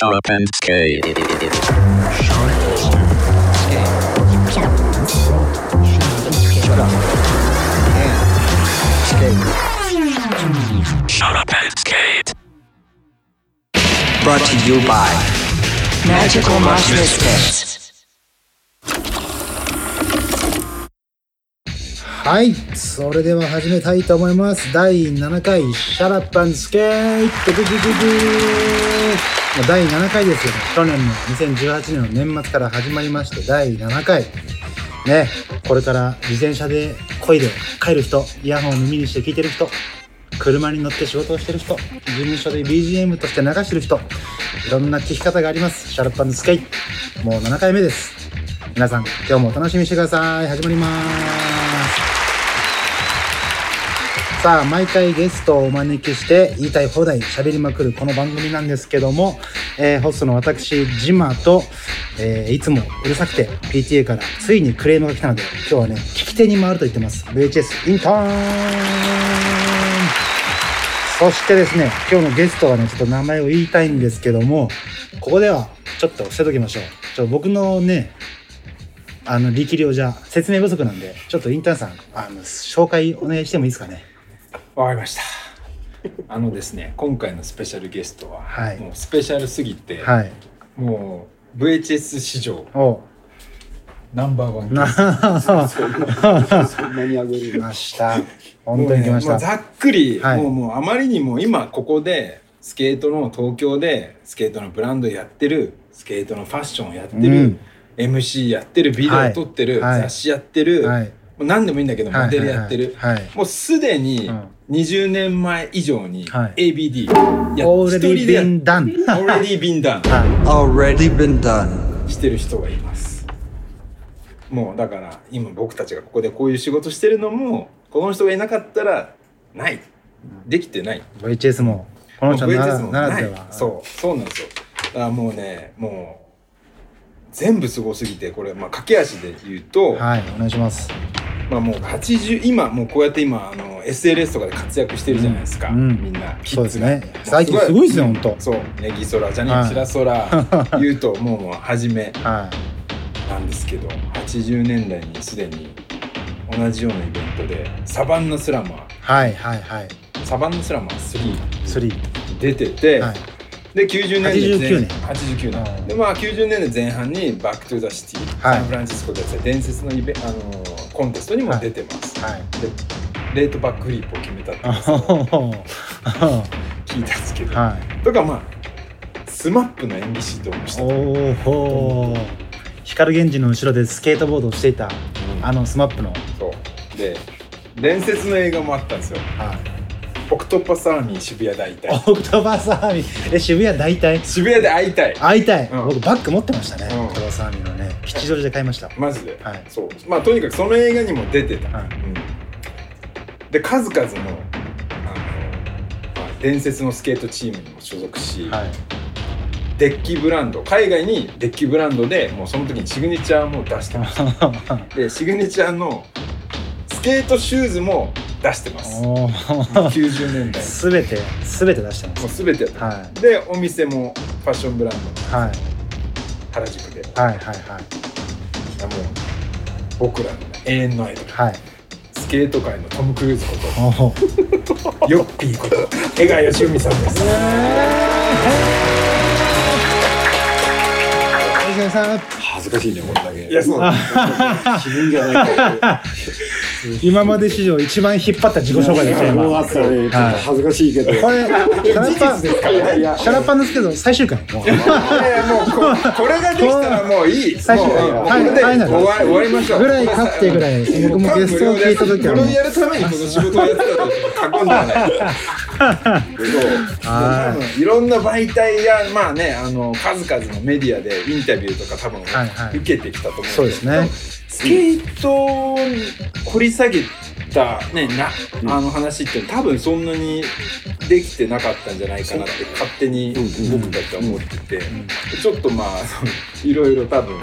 Sharp and Skate. Shut up and skate. Brought to you by Magical Mosh Biscuits. はい、それでは始めたいと思います。第7回、シャラッパンスケートググググー第7回ですよね。去年の2018年の年末から始まりまして、第7回。ね、これから自転車で漕いで帰る人、イヤホンを耳にして聞いてる人、車に乗って仕事をしてる人、事務所で BGM として流してる人、いろんな聞き方があります。シャラッパンスケート。もう7回目です。皆さん、今日もお楽しみにしてください。始まります。さあ毎回ゲストをお招きして言いたい放題喋りまくるこの番組なんですけども、えーホストの私ジマと、えーいつもうるさくて PTA からついにクレームが来たので今日はね聞き手に回ると言ってます。VHS インターン!そしてですね今日のゲストはねちょっと名前を言いたいんですけどもここではちょっと伏せときましょう。ちょ僕のねあの力量じゃ説明不足なんでちょっとインターンさんあの紹介お願いしてもいいですかね？わかりました。あのですね、今回のスペシャルゲストは、はい。もうスペシャルすぎて、はい。もう VHS 史上おナンバーワンなそんなにあげるました。本当に来ました。もうねもうざっくり、はい。もうもうあまりにも今ここでスケートの東京でスケートのブランドやってるスケートのファッションをやってる、うん。MC やってるビデオ撮ってる、はい。雑誌やってる、はい。もう何でもいいんだけどモデルやってる、はい。はい。もうすでにうん20年前以上にはい。ABD、や already 一人で。や been done. already been done は Already been done してる人がいます。もうだから今僕たちがここでこういう仕事してるのもこの人がいなかったらない。できてない。い。VHS も、この人ならでは。そう。そうなんですよ。だからもうねもう全部すごすぎてこれまあ駆け足で言うと、はい、お願いします。まあもう80今もうこうやって今あの SLS とかで活躍してるじゃないですか、うん。みんな。キそうですね。ッズが。もう最近すごいですよほんと。そう。ネギソラジャニはい。ー白空。言うともうもう初め。はい。なんですけど80年代にすでに同じようなイベントでサバンナスラマー。はい、はい、はい。サバンナスラマー3 3。出てて、はい。で90年代前89年。89年うんでまあ90年代前半に「 Back to the City」はい。サンフランシスコで伝説のイベあのーコンテストにも出てます、はい。で late backflip を決めたって 聞いたんですけど、はい。とかまあ SMAP の演技指導もした。おー。ほー。光源氏の後ろでスケートボードをしていた、あの SMAP の。そう。で伝説の映画もあったんですよ。はい。「オクトパスアーミー渋谷で会いたいオクトパスアーミー。え、渋谷で会いたい」渋谷で会いたい会いたい。うん僕バッグ持ってましたね。うんオクトパスアーミーのね。吉祥寺で買いました。マジで、はいそうまあとにかくその映画にも出てた、はいうんで数々のあの、まあ、伝説のスケートチームにも所属し、はい。デッキブランド海外にデッキブランドでもうその時にシグネチャーも出してます でシグネチャーのスケートシューズも出してます。おー。90年代。すべて、すべて出してまもうす。全てはすでお店もファッションブランド。はい。原宿で。はいはいはい。もう僕らの、ね、永遠のアイドルはい。スケート界のトム・クルーズこ。と。ヨッピーこと江川義文さんですさん、恥ずかしいねこんだけ。いやそう自分じゃない 今まで史上一番引っ張った自己紹介でしたよ、今。もうあった。ね恥ずかしいけどこれ、シャラッパン、シャラッパンですけど、最終回。もういやいやもうここれができたらもういい。最初もうもうこはい。終わ終わりましょう。ぐらい勝ってぐらい僕もゲストを聞いた時はもうこれをやるためにこの仕事をやってたと。過言ではない。そうはいもう多分いろんな媒体やまあねあの数々のメディアでインタビューとか多分はいはい。受けてきたと思うんそうですね。スケートを掘り下げたねなあの話って多分そんなにできてなかったんじゃないかなって勝手に僕たちは思ってて、ちょっとまあその いろいろ多分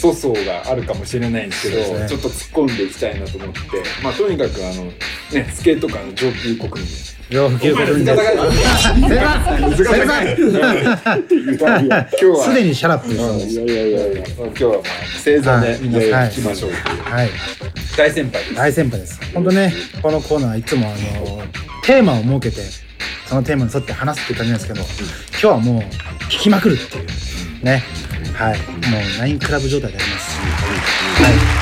粗相があるかもしれないんですけどね。ちょっと突っ込んでいきたいなと思って。まあとにかくあのねスケート界の上級国民。上級国民です今日はすでにシャラップです、いやいやいやいや今日はまあ正座で皆さんはい行きましょうはい大先輩です大先輩です本当ねこのコーナーいつもあのテーマを設けてそのテーマに沿って話すっていう感じなんですけど、今日はもう聞きまくるっていうねはいもうナインクラブ状態でありますはい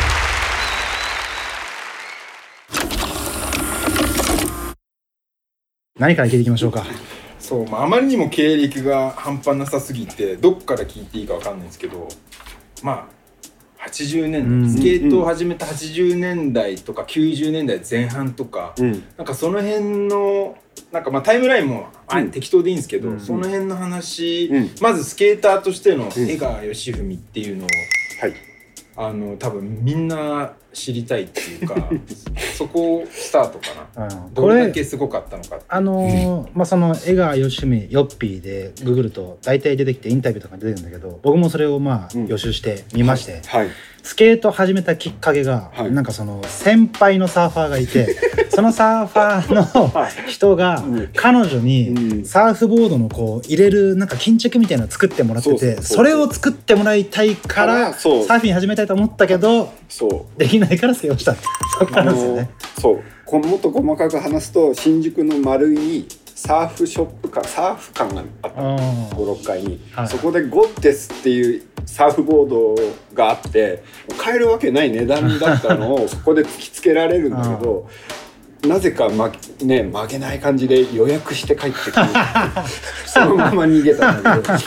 何から聞いていきましょうか？そう、まあ、あまりにも経歴が半端なさすぎてどっから聞いていいかわかんないんですけどまあ80年代、うん。スケートを始めた80年代とか90年代前半とか、うん。なんかその辺のなんかまあタイムラインも、あうん。適当でいいんですけど、うん。その辺の話、うん。まずスケーターとしてのん江川義文っていうのを、はい。あの多分みんな知りたいっていうか そこスタートかな。うん。こどれだれけすごかったのかあのーまあその江川義文ヨッピーでググると大体出てきてインタビューとかに出てくるんだけど僕もそれをまあうん。予習してみまして、はいスケート始めたきっかけが、はい。なんかその先輩のサーファーがいて そのサーファーの人がうん。彼女うにん。サーフボードのこう入れるなんか巾着みたいなの作ってもらっててそうそうそうそれを作ってもらいたいかかららサそう。ーフィン始めたいと思ったけどそう。できないから背負したってそこからですよね。そう。こもっと細かく話すと新宿の丸井にサーフショップかサーフ館があった。のあ56階に、はい。そこでゴッテスっていうサーフボードがあって買えるわけない値段だったのをそこで突きつけられるんだけどなぜか、まね、曲げない感じで予約して帰ってくる。そのまま逃げたんだけど。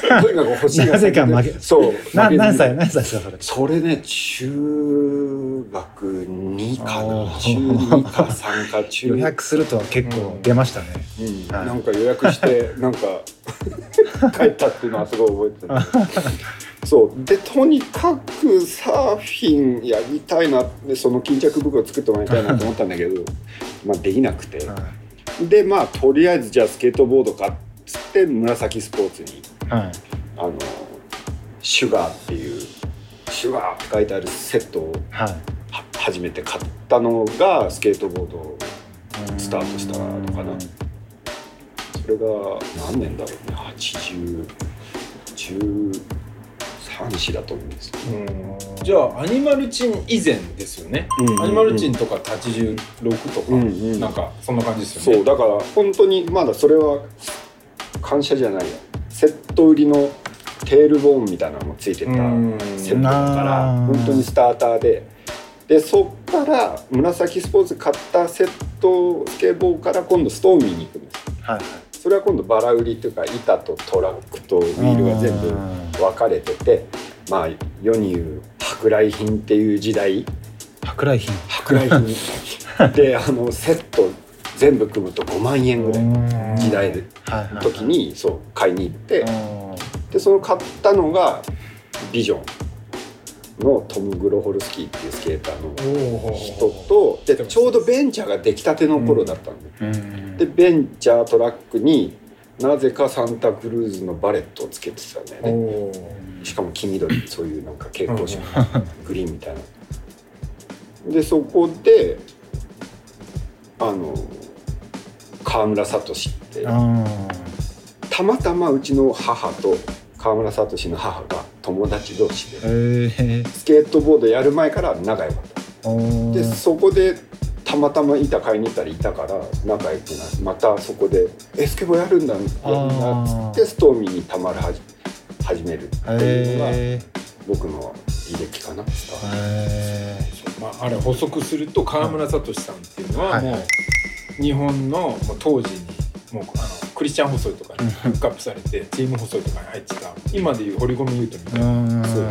とにかくなぜか曲げそう。な何歳何歳ですかそれ？それね中学2か中2か3か。中予約するとは結構出ましたね。うん。はい。なんか予約してなんか帰ったっていうのはすごい覚えてたんだけどそう。でとにかくサーフィンやりたいなってその巾着袋作ってもらいたいなと思ったんだけど まあできなくて。はい。でまあとりあえずじゃあスケートボードかっつって紫スポーツにはい。あのシュガーっていうシュガーって書いてあるセットをはい。は初めて買ったのがスケートボードスタートしたのかな。それが何年だろうね。80 13歳だと思うんですよ。じゃあアニマルチン以前ですよね、うんアニマルチンとかって86とか、うんうん。なんかそんな感じですよね。そうだから本当にまだそれは感謝じゃないやセット売りのテールボーンみたいなのもついてたうん。セットだから本当にスターターで。でそっから紫スポーツ買ったセットスケボーから今度ストーミーに行くんです。はいそれは今度バラ売りっていうか板とトラックとウィールが全部分かれててまあ世に言う舶来品っていう時代。舶来品。舶来品。であのセット全部組むと5万円ぐらい。時代で。はいはいはい。時にそう買いに行って。うん。でその買ったのがビジョンのトム・グロホルスキーっていうスケーターの人とでちょうどベンチャーが出来たての頃だったんで、うん。でベンチャートラックになぜかサンタクルーズのバレットをつけてたんだよね。しかも黄緑そういうなんか蛍光色 グリーンみたいな。でそこであの川村聡ってあたまたまうちの母と川村聡の母が友達同士でスケートボードやる前から仲良かった。でそこでたまたま板買いに行ったらいたから仲良くなってまたそこで「えスケボーやるんだ」やるんだっつってストーミーにたまるはじ始めるっていうのがへ僕の履歴かなスターまあ、あれ補足すると川村聡さんっていうのはもう日本の当時にもうあのクリスチャン細いとかにフックアップされてチーム細いとかに入ってた。今でいう堀米雄斗みたいな。う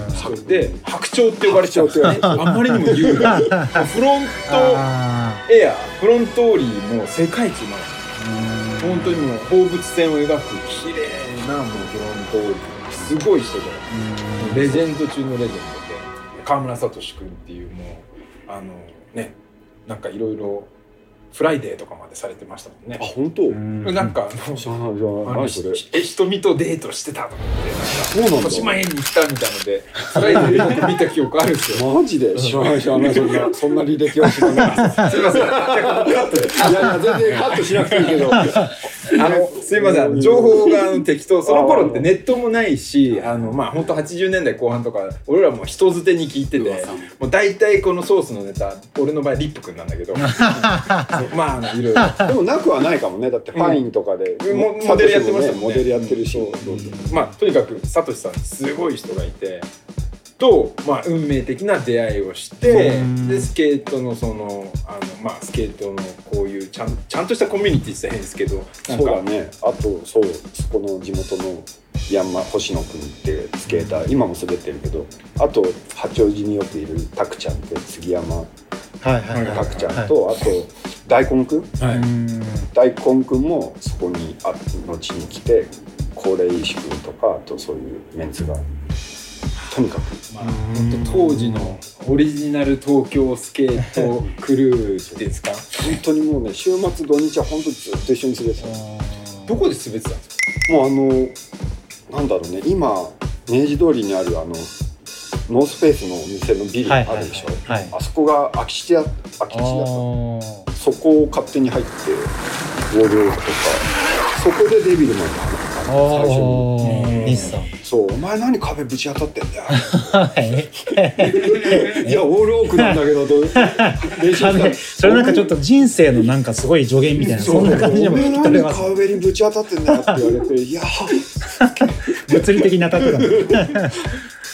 ん。人で白鳥って呼ばれてたんですよねあまりにも優雅 フロントあエアフロントオーリーも世界一うまい。ー本当にもう放物線を描く綺麗なもうフロントオーリー。すごい人でうん。レジェンド中のレジェンドで。川村聡君っていうもうあのねなんかいろいろフライデーとかまでされてましたもんね。あ本当、うん。なんかあの知らない知らない。え瞳とデートしてたとかってそうなんだ。豊島園に行ったみたいのでフライデー見た記憶あるんですよ。マジで？知らない知らない。そんな そんな履歴は知らない。すいません。いやいや全然カットしなくていいけど。あのすいません。情報が適当。その頃ってネットもないしあのまあ本当80年代後半とか俺らも人づてに聞いててもう大体このソースのネタ俺の場合リップくんなんだけど まあいろいろ。でもなくはないかもね。だってファインとかで、うん。もモデルやってましたもんね。モデルやってるし、まあとにかくサトシさんすごい人がいてと、まあ、運命的な出会いをしてう。んでスケートのそのあの、まあ、スケートのこういうちゃんちゃんとしたコミュニティって言ったら変ですけどそうだね。あとそうそこの地元の山星野君ってスケーター今も滑ってるけどあと八王子によくいるタクちゃんって杉山はいはいはい。タクちゃんと、あと大根君はい。うん。大根君もそこにあ後に来て高齢石君とかあとそういうメンツがとにかく。まあ、本当当時のオリジナル東京スケートクルーですか？本当にもうね週末土日は本当にずっと一緒に滑ってた。どこで滑ってたんですか？もうあのなんだろうね今明治通りにあるあのノースペースのお店のビルあるでしょ、はい。はいあそこが空き地や空き地だった。そこを勝手に入ってウォールとか。そこでデビルまであ最初にー日産そう「お前何壁ぶち当たってんだよ」はい。いやウォールオークなんだけどと練習したらそれなんかちょっと人生のなんかすごい助言みたいなそんな感じにも聞こえ何ます。壁にぶち当たってんだよって言われて「いや 物理的に当たってた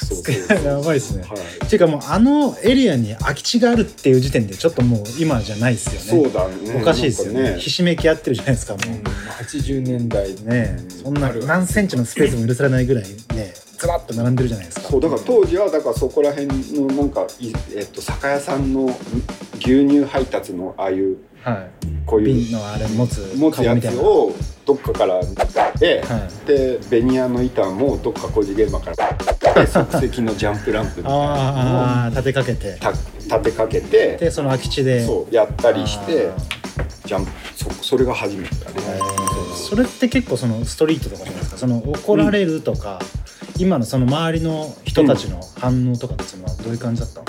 そうそう やばいですね。はい。っていうかもうあのエリアに空き地があるっていう時点でちょっともう今じゃないですよね。そうだね。おかしいですよね。なんかひしめき合ってるじゃないですかもう。うん。80年代。ねそんな何センチのスペースも許されないぐらいねずらっと並んでるじゃないですか。そうだから当時はだからそこら辺のなんかいえっと酒屋さんの牛乳配達のああいうはこういうい瓶のあれ持つ持つやつをどっかからで、はでベニヤの板もどっか工事現場から。で 即席のジャンプランプみたいなのを立てかけて。た立てかけて。でその空き地で。そうやったりしてあジャンプそそれが初めてだね。それって結構そのストリートとかじゃないですか？その怒られるとか、今のその周りの人たちの反応とかっていうのはどういう感じだったの、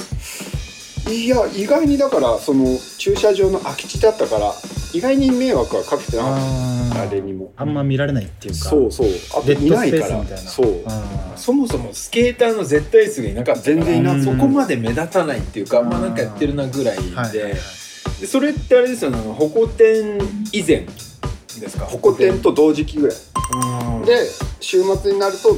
いや意外にだからその駐車場の空き地だったから意外に迷惑はかけてなかっあー。た誰にも。あんま見られないっていうか。そうそう。あとデッドスペいな。いから。ースみたいなそう。そもそもスケーターの絶対数がいなかったから全然いなそこまで目立たないっていうかまあなんかやってるなぐらいで,、はいはいはい。でそれってあれですよねあのホコ天以前ですか？ホコ天と同時期ぐらい。うん。で週末になると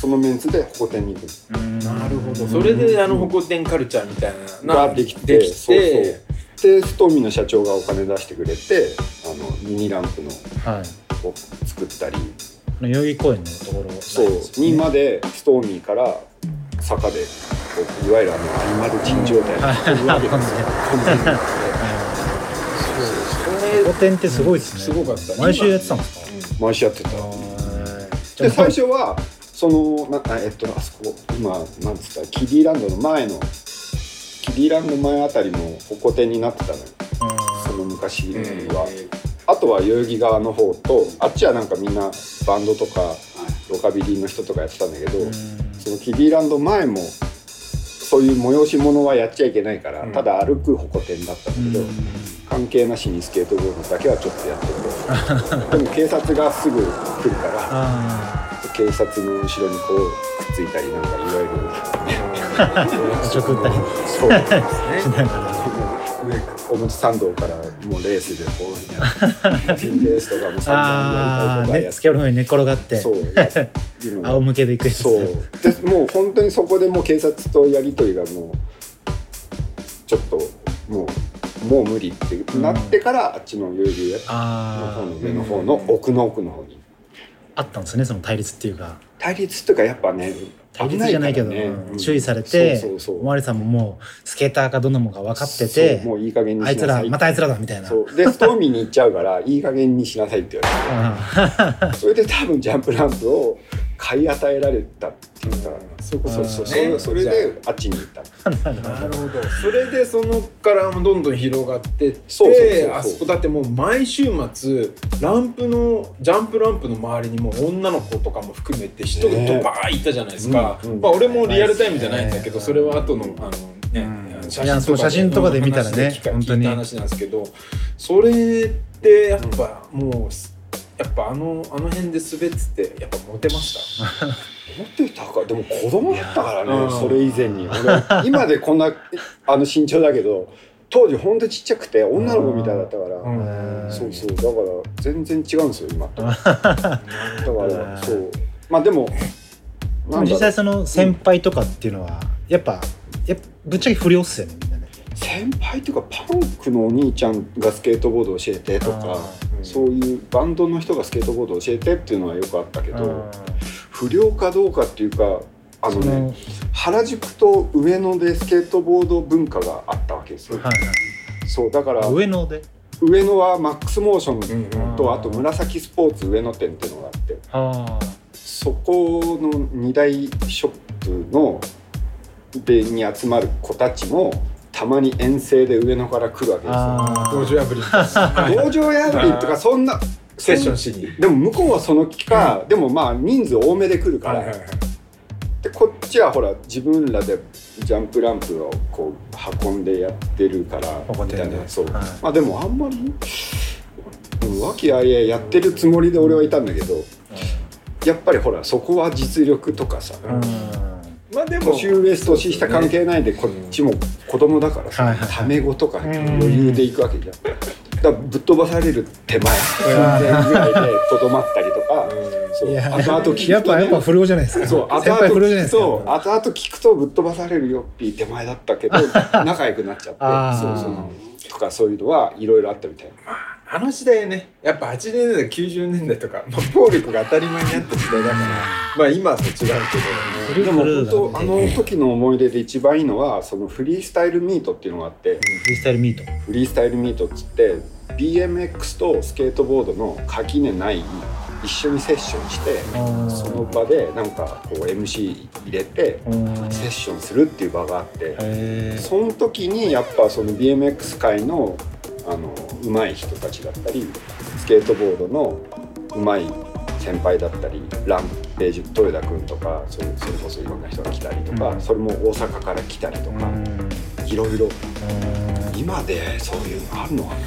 そのメンツでホコ天に行くうん。なるほどそれであのホコ天カルチャーみたいなができてできそうてそう。でストーミーの社長がお金出してくれてあのミニランプのはい。を作ったり。代々木公園のところ。そう。にまでストーミーから坂でこういわゆるあのアニマル珍状態はい。飛ぶわけですよ完全に古典ってすごいですね。すごかった。毎週やってたんですか？毎週やってた。で最初はそのなあえっとあそこ今なんつったキディランドの前のキディランド前あたりもホコ天になってたのよ。その昔は、あとは代々木側の方とあっちはなんかみんなバンドとかロカビリーの人とかやってたんだけど、そのキディランド前もそういう催し物はやっちゃいけないから、うん。ただ歩くホコ天だったんだけど、関係なしにスケートボードだけはちょっとやってて。でも警察がすぐ来るからあ警察の後ろにこうくっついたりなんかいわゆるあおちょくったりそう。しながらおもち参道からもうレースでこうピンレースとかも散々やりたいとの上に寝っ転がって。そう。仰向けで行くそうでもう本当にそこでもう警察とやり取りがもうちょっともうもう無理ってなってから、あっちの代々木のあ方の上の方の奥の奥の方に。ああったんですねその対立っていうか。対立とかやっぱね対立じゃないけど、ね。うん注意されておまわりさんももうスケーターかどんなもんか分かっててもういい加減にあいつしなさいらまたあいつらだみたいな。でストーミーに行っちゃうからいい加減にしなさいって言われて。それで多分ジャンプランプを買い与えられたってだからそこそうそう。そね。れそれであ。っちに行った。なるほど。それでそのからもどんどん広がってってあそこだってもう毎週末ランプのジャンプランプの周りにもう女の子とかも含めて人がドバーいたじゃないですか、まあ俺もリアルタイムじゃないんだけどねそれは後のあのね、写真とかで。見たらね本当に聞いた話なんですけどそれってやっぱもうやっぱあのあの辺で滑っててやっぱモテました？持ってたか？でも子供だったからうんねそれ以前に。俺今でこんな あの身長だけど当時ほんとちっちゃくて女の子みたいだったから、うん。そうそう。だから全然違うんですよ今と。だからそう。まあでも実際その先輩とかっていうのはやっぱやっぱぶっちゃけ不良っすよねみんなね先輩っていうかパンクのお兄ちゃんがスケートボード教えてとかあそういうバンドの人がスケートボード教えてっていうのはよくあったけど不良かどうかっていうかあのね原宿と上野でスケートボード文化があったわけですよ。はいそうだからはい上野で？上野はマックスモーション。うんとあと紫スポーツ上野店っていうのがあって。あそこの2大ショップのでに集まる子たちもたまに遠征で上野から来るわけですよ。あ道場破りはい道場破りとかそんなセッションしに。でも向こうはその気か、でもまあ人数多めで来るから、はいはいはい。でこっちはほら自分らでジャンプランプをこう運んでやってるからみたいなそう、はい。まあでもあんまりうん和気あいあいやってるつもりで俺はいたんだけどやっぱりほらそこは実力とかさ。うんまあでも年上年下関係ないでこっちも子供だからさ、タメ語とか余裕でいくわけじゃん。だからぶっ飛ばされる手前ぐらいでとどまったりとか、そう後々聞くと、ね、やっぱやっぱ不良じゃないですか。そう後々聞くと後々聞くとぶっ飛ばされるよっていう手前だったけど 仲良くなっちゃってそうそうとかそういうのはいろいろあったみたいあの時代ねやっぱ80年代90年代とか、まあ、暴力が当たり前にあった時代だからまあ今と違うけど、でも本当あの時の思い出で一番いいのはそのフリースタイルミートっていうのがあってフリースタイルミート。フリースタイルミートっつって BMX とスケートボードの垣根ない一緒にセッションしてその場でなんかこう MC 入れてセッションするっていう場があってへその時にやっぱその BMX 界のあの上手い人たちだったりスケートボードの上手い先輩だったりランページ豊田君とかそれそれこそいろんな人が来たりとか、うん。それも大阪から来たりとか、いろいろ。今でそういうのあるのかな？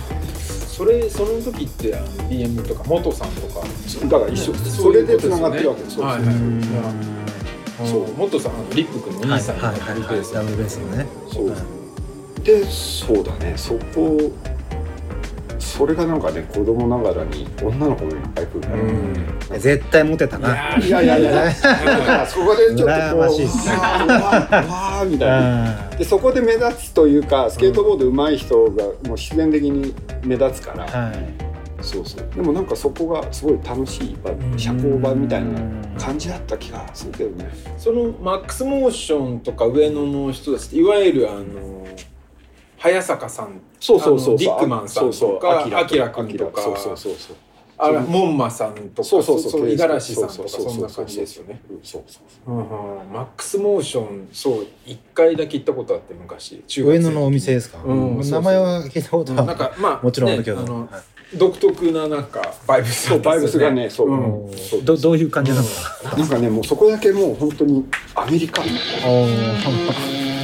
それその時って BM とか元さんとか？だから一緒それでつながってるわけですよ。はいはいそう。元さんリップ君のお兄さんがはいはいはいリクエストダブルベースのね。そう。でそうだね。そこそれがなんかね子供ながらに女の子もいっぱい来るから、うん絶対モテたな。いやいやいやだからそこでちょっとこうわーみたいなでそこで目立つというかスケートボード上手い人がもう自然的に目立つから、はい。そうそうでもなんかそこがすごい楽しい場社交場みたいな感じだった気がするけどねそのマックスモーションとか上野の人たちっていわゆるあの早坂さん。そうそうそう。ディックマンさんとかそうそう。アキラ君とか。そうそうそうそうあらモンマさんとか。そうそうそう。五十嵐さんとかそうそんなそう。そう感じですよね。うんそうそうう。んうんマックスモーションそう一回だけ行ったことあって昔。中上野のお店ですか？うん名前は聞いたことはなんかまあもちろんあるけど。独特ななんかバイブスそうバイブスがねそう、うん。そうどどういう感じなの？か。なんかねもうそこだけもう本当にアメリカ。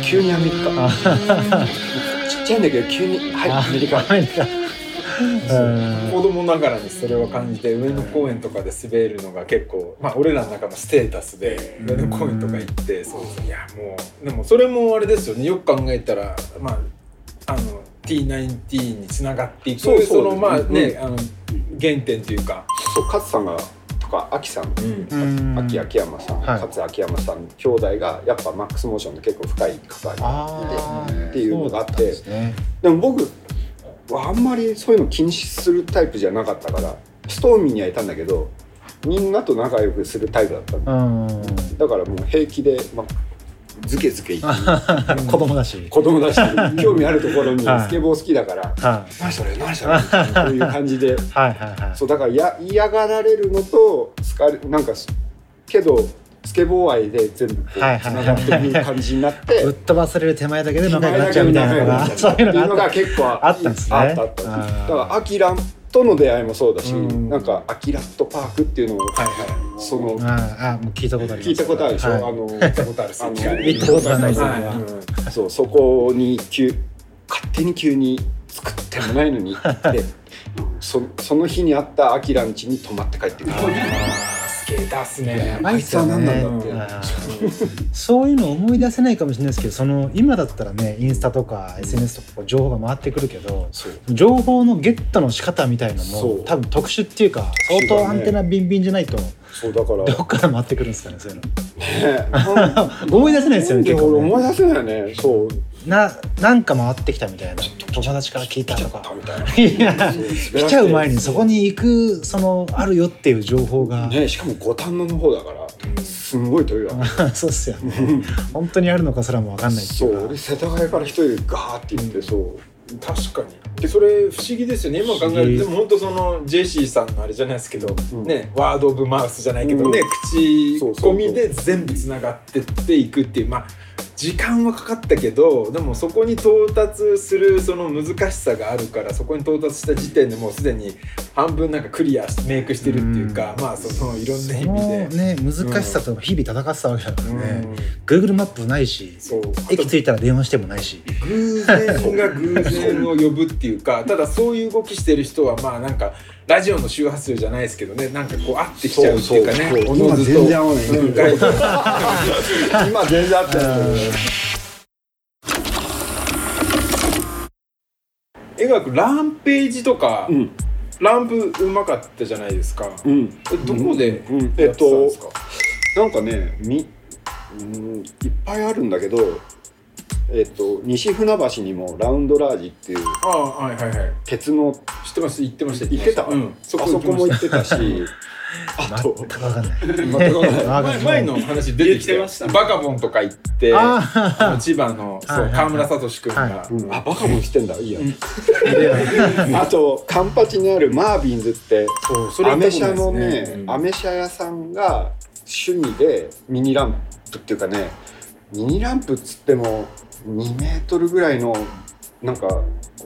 急にアメリカ ちっちゃいんだけど急にはいアメリカアメリカ。うん。子供ながらにそれを感じて上野公園とかで滑るのが結構まあ俺らの中のステータスで上野公園とか行ってそうそういやもうでもそれもあれですよね。よく考えたらまああの T19 につながっていくそうそう。のまあね、うんあの原点というか、そう勝さんがとか秋さん。うん。秋秋山さん、はい。勝秋山さん。兄弟がやっぱマックスモーションと結構深い関わりがあー。っていうのがあって。ね。でも僕はあんまりそういうの気にするタイプじゃなかったからストーミーにはいたんだけどみんなと仲良くするタイプだったんだうん。だからもう平気で、まあ、ズケズケ言って。子供だし。子供だし。興味あるところにはい。スケボー好きだから。は「何それ何それ」みたいういう感じで。いはい。そうだからや嫌がられるのと好なんかけど好スケボー愛で全部つながっていく感じになってぶっ飛ばされる手前だけで仲良くなっちゃうみたいなのがそういうのが結構あったんですね。あったあっただからアキラとの出会いもそうだし、うん。なんかアキラットパークっていうのを、はいはそのああもう聞いたことあります。聞いたことあるでしょ、はい。あの い行ったことあるっすあの行ったことはないですはい僕はうんそうそこに急勝手に急に作ってもないのに行って そその日に会ったアキラん家に泊まって帰ってくるあースケーターっすねあいつはなんだってそういうの思い出せないかもしれないですけどその今だったらねインスタとか SNS とか情報が回ってくるけど情報のゲットの仕方みたいのも多分特殊っていうか相当アンテナビンビンじゃないとそうだから。どっから回ってくるんですかねそういうの。思い出せないですよねで結構思い出せないよね。そうななんか回ってきたみたいな友達から聞いたとか。いや来ちゃう前にそこに行くそのあるよっていう情報が、ねしかも五反野の方だからすんごい遠いわ。そうっすよね。本当にあるのかすらも分かんないってそいうか。う。俺世田谷から一人でガーって行ってそう。確かに。でそれ不思議ですよね。今考えると。でも本当そのジェシーさんのあれじゃないですけど、うん。ねワード・オブ・マウスじゃないけどね、うん。口そうそうそうコミで全部つながってっていくっていうまあ時間はかかったけどでもそこに到達するその難しさがあるからそこに到達した時点でもうすでに半分なんかクリアしメイクしてるっていうか、まあそのいろんな意味で。ね。難しさと日々戦ってたわけだからうん。ね、Google マップないし駅着いたら電話してもないし。偶然が偶然を呼ぶっていうかただそういう動きしてる人はまあなんかラジオの周波数じゃないですけどねなんかこう合ってきちゃうっていうかね今全然合わない今全然あってない絵学ランページとか、うん。ランプうまかったじゃないですか、うん。えどこでうん。やってたんですか、なんかねみうんいっぱいあるんだけどえっと西船橋にもラウンドラージっていうああはいはいはい。鉄の知ってます行ってました行ってた、うん、そこそこも。行ってたし あと全前前の話出てきて。ました。バカボンとか行ってああの千葉のそう川村聡君が、はい。うん。あバカもしてんだ。いいや、あ あとカンパチにあるマービンズってそうそれアメ車のね、アメ車屋さんが趣味でミニランプっていうかねミニランプっつっても2メートルぐらいのなんか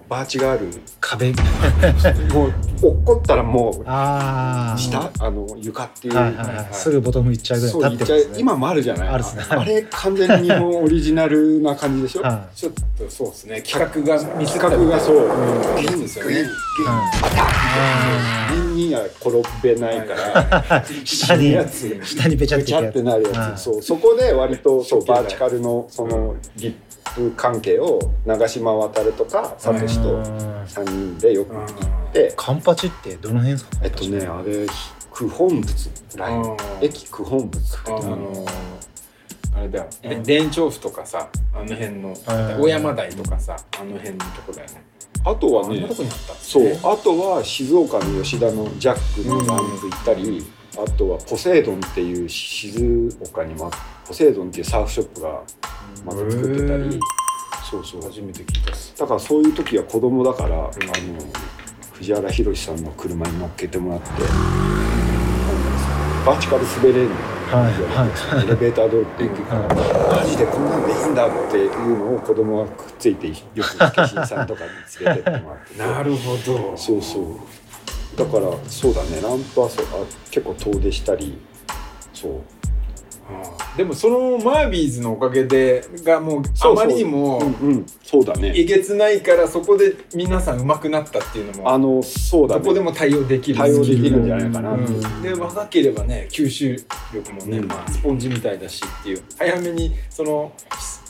バーチがある。壁。もう落っこったらもう下？あの床っていう、はいはいはい。すぐボトムいっちゃうぐらいそう言っちゃう立ってますね今もあるじゃない。あるね。あれ完全に日本オリジナルな感じでしょ？はちょっとそうですね。企画が企画がそう。うん。ゲンですよね。ゲンゲンいあ人には転べないから。ー 下にやつ。下にぺちゃってなるやはい。つそう。そこで割とそうバーチカルのそのリップ関係を長島渡るとかサトシとうん3人でよく行って。カンパチってどの辺ですか？えっとねあれ九本仏ライン。うん駅九本仏あのあれだよ。で田調布とかさあの辺のうん。小山台とかさあの辺のとこだよね。あとはねそう。ねあとは静岡の吉田のジャックのランプ行ったり、あとはポセイドンっていう静岡にもポセイドンっていうサーフショップがまた作ってたりそうそう初めて聞いただからそういう時は子供だから、あの藤原宏さんの車に乗っけてもらってバーチカル滑れるのはいはい。エレベーター通っていくから、マジでこんなんでいいんだっていうのを子供がくっついてよく化身さんとかに連れてってもらって。なるほど。そうそう。だからそうだね。ランプはそうあ結構遠出したりそう。あでもそのマービーズのおかげでがもうあまりにもそうだね。えげつないからそこで皆さん上手くなったっていうのもあのそうだね。どこでも対応できる対応できるんじゃないかな、うん、で若ければね吸収力もね、うん。まあ、スポンジみたいだしっていう。早めにその、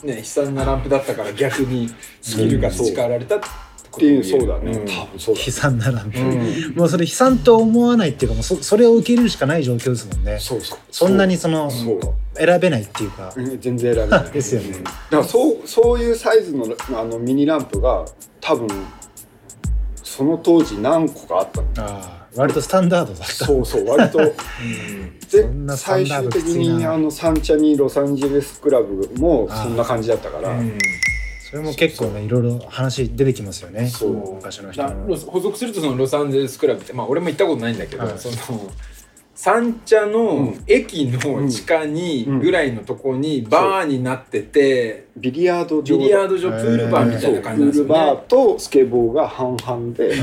ね、悲惨なランプだったから逆にスキルが培われたってっていうそうだね、ん。多分そうだ悲惨なランプ、うん。もうそれ悲惨と思わないっていうかもうそそれを受け入れるしかない状況ですもんね。そうそう。そんなにそのそう。選べないっていうか、うん。全然選べない。ですよね。だからそうそういうサイズのあのミニランプが多分その当時何個かあったの。ああ割とスタンダードだった。そうそう。割と そんなで最終的にあのサンチャニロサンゼルスクラブもそんな感じだったから、うんそれも結構ねいろいろ話出てきますよね。そう。昔の人補足するとそのロサンゼルスクラブってまあ俺も行ったことないんだけど、はい。その三茶うのん。駅の地下にうんぐらいのとこにバーになっててビリヤード場ビリヤード場プールバーみたいな感じなんですよプールバーね。とスケボーが半々で、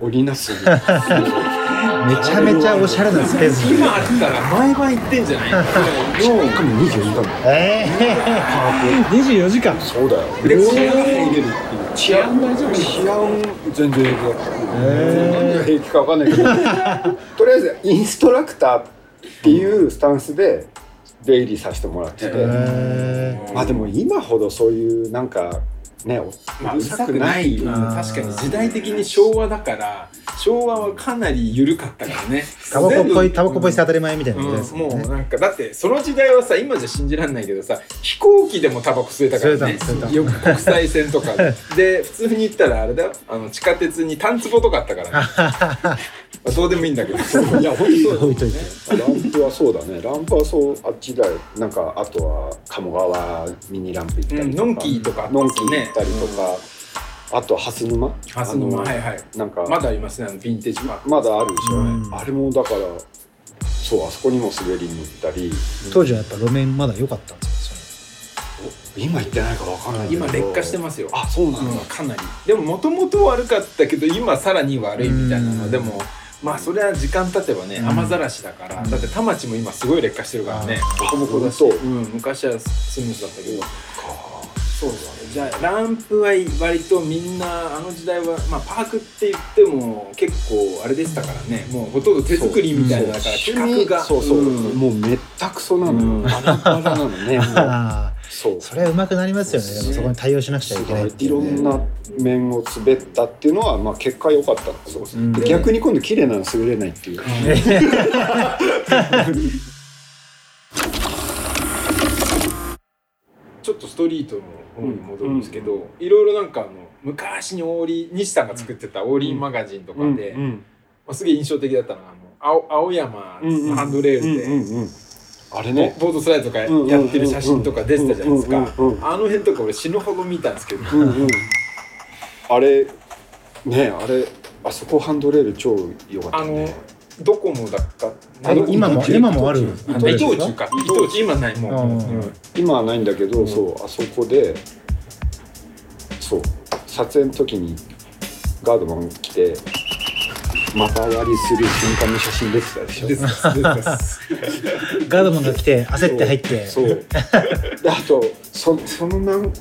織りなす。めちゃめちゃおしゃれなスペース今あったら毎晩行ってんじゃない？しかも24時間。ええ24時間。そうだよ。でで治安入れるっていう治安大丈夫治安全然平気だった、何が平気か分かんないけど。とりあえずインストラクターっていうスタンスで出入りさせてもらってて、へまあでも今ほどそういうなんかねおまあ、うるさくない、うん確かに時代的に昭和だから昭和はかなり緩かったからね。タバコっぽいタバコっぽいして当たり前みたいなもんね。もうなんかだってその時代はさ今じゃ信じられないけどさ飛行機でもタバコ吸えたからね。よく国際線とか。でで普通に言ったらあれだよ。あの地下鉄にタンツボとかあったからね。まあどうでもいいんだけど。いや本当そう置いといて。ランプはそうだね。ランプはそうあっちだよ。なんかあとは鴨川ミニランプ行ったりとか、うんのんきとかあったのんき行ったりとか、あと蓮沼？蓮沼はいはい。なんかまだありますねあのヴィンテージパーク。まだあるでしょ、うん。あれもだからそうあそこにも滑りに行ったり。当時はやっぱ路面まだ良かったんですか？今行ってないかわかんないけど。今劣化してますよ。あそうなんだ、うんかなり。でももともと悪かったけど今さらに悪いみたいなうん。のでもまあそれは時間経てばねうん。雨ざらしだから。だって田町も今すごい劣化してるからね。あボコボコだし、本うん、昔はスムーズだったけどそうだね。じゃあランプは割とみんなあの時代はまあパークって言っても結構あれでしたからね。もうほとんど手作りみたいなだからそう企画が。そうそう、ん。もうめったくそなのよ、うん。バラバラなのね。そう。それは上手くなりますよね。でもそこに対応しなくちゃいけないいいうね。ろんな面を滑ったっていうのは、まあ、結果良かったんですよ、うん。で逆に今度綺麗なの滑れないっていう、ちょっっとストリートの方に戻るんですけど、いろいろなんかあの昔にオーリー西さんが作ってたオーリーマガジンとかで、うんまあ、すげえ印象的だったのがあの青青山のハンドレールで、うんうんうんあれね。ボードスライドとかやってる写真とか出てたじゃないですか。あの辺とか俺死ぬほど見たんですけど、うんうんあれねあれあそこハンドレール超良かったあのねドコモだったあ今も今もある。伊藤忠か。伊藤忠。今ないもう、うん。うん。今はないんだけど、そうあそこでそう撮影の時にガードマン来てまた割りする瞬間の写真でしょですですですガードマンが来て焦って入って。そう。であとそそのなん違う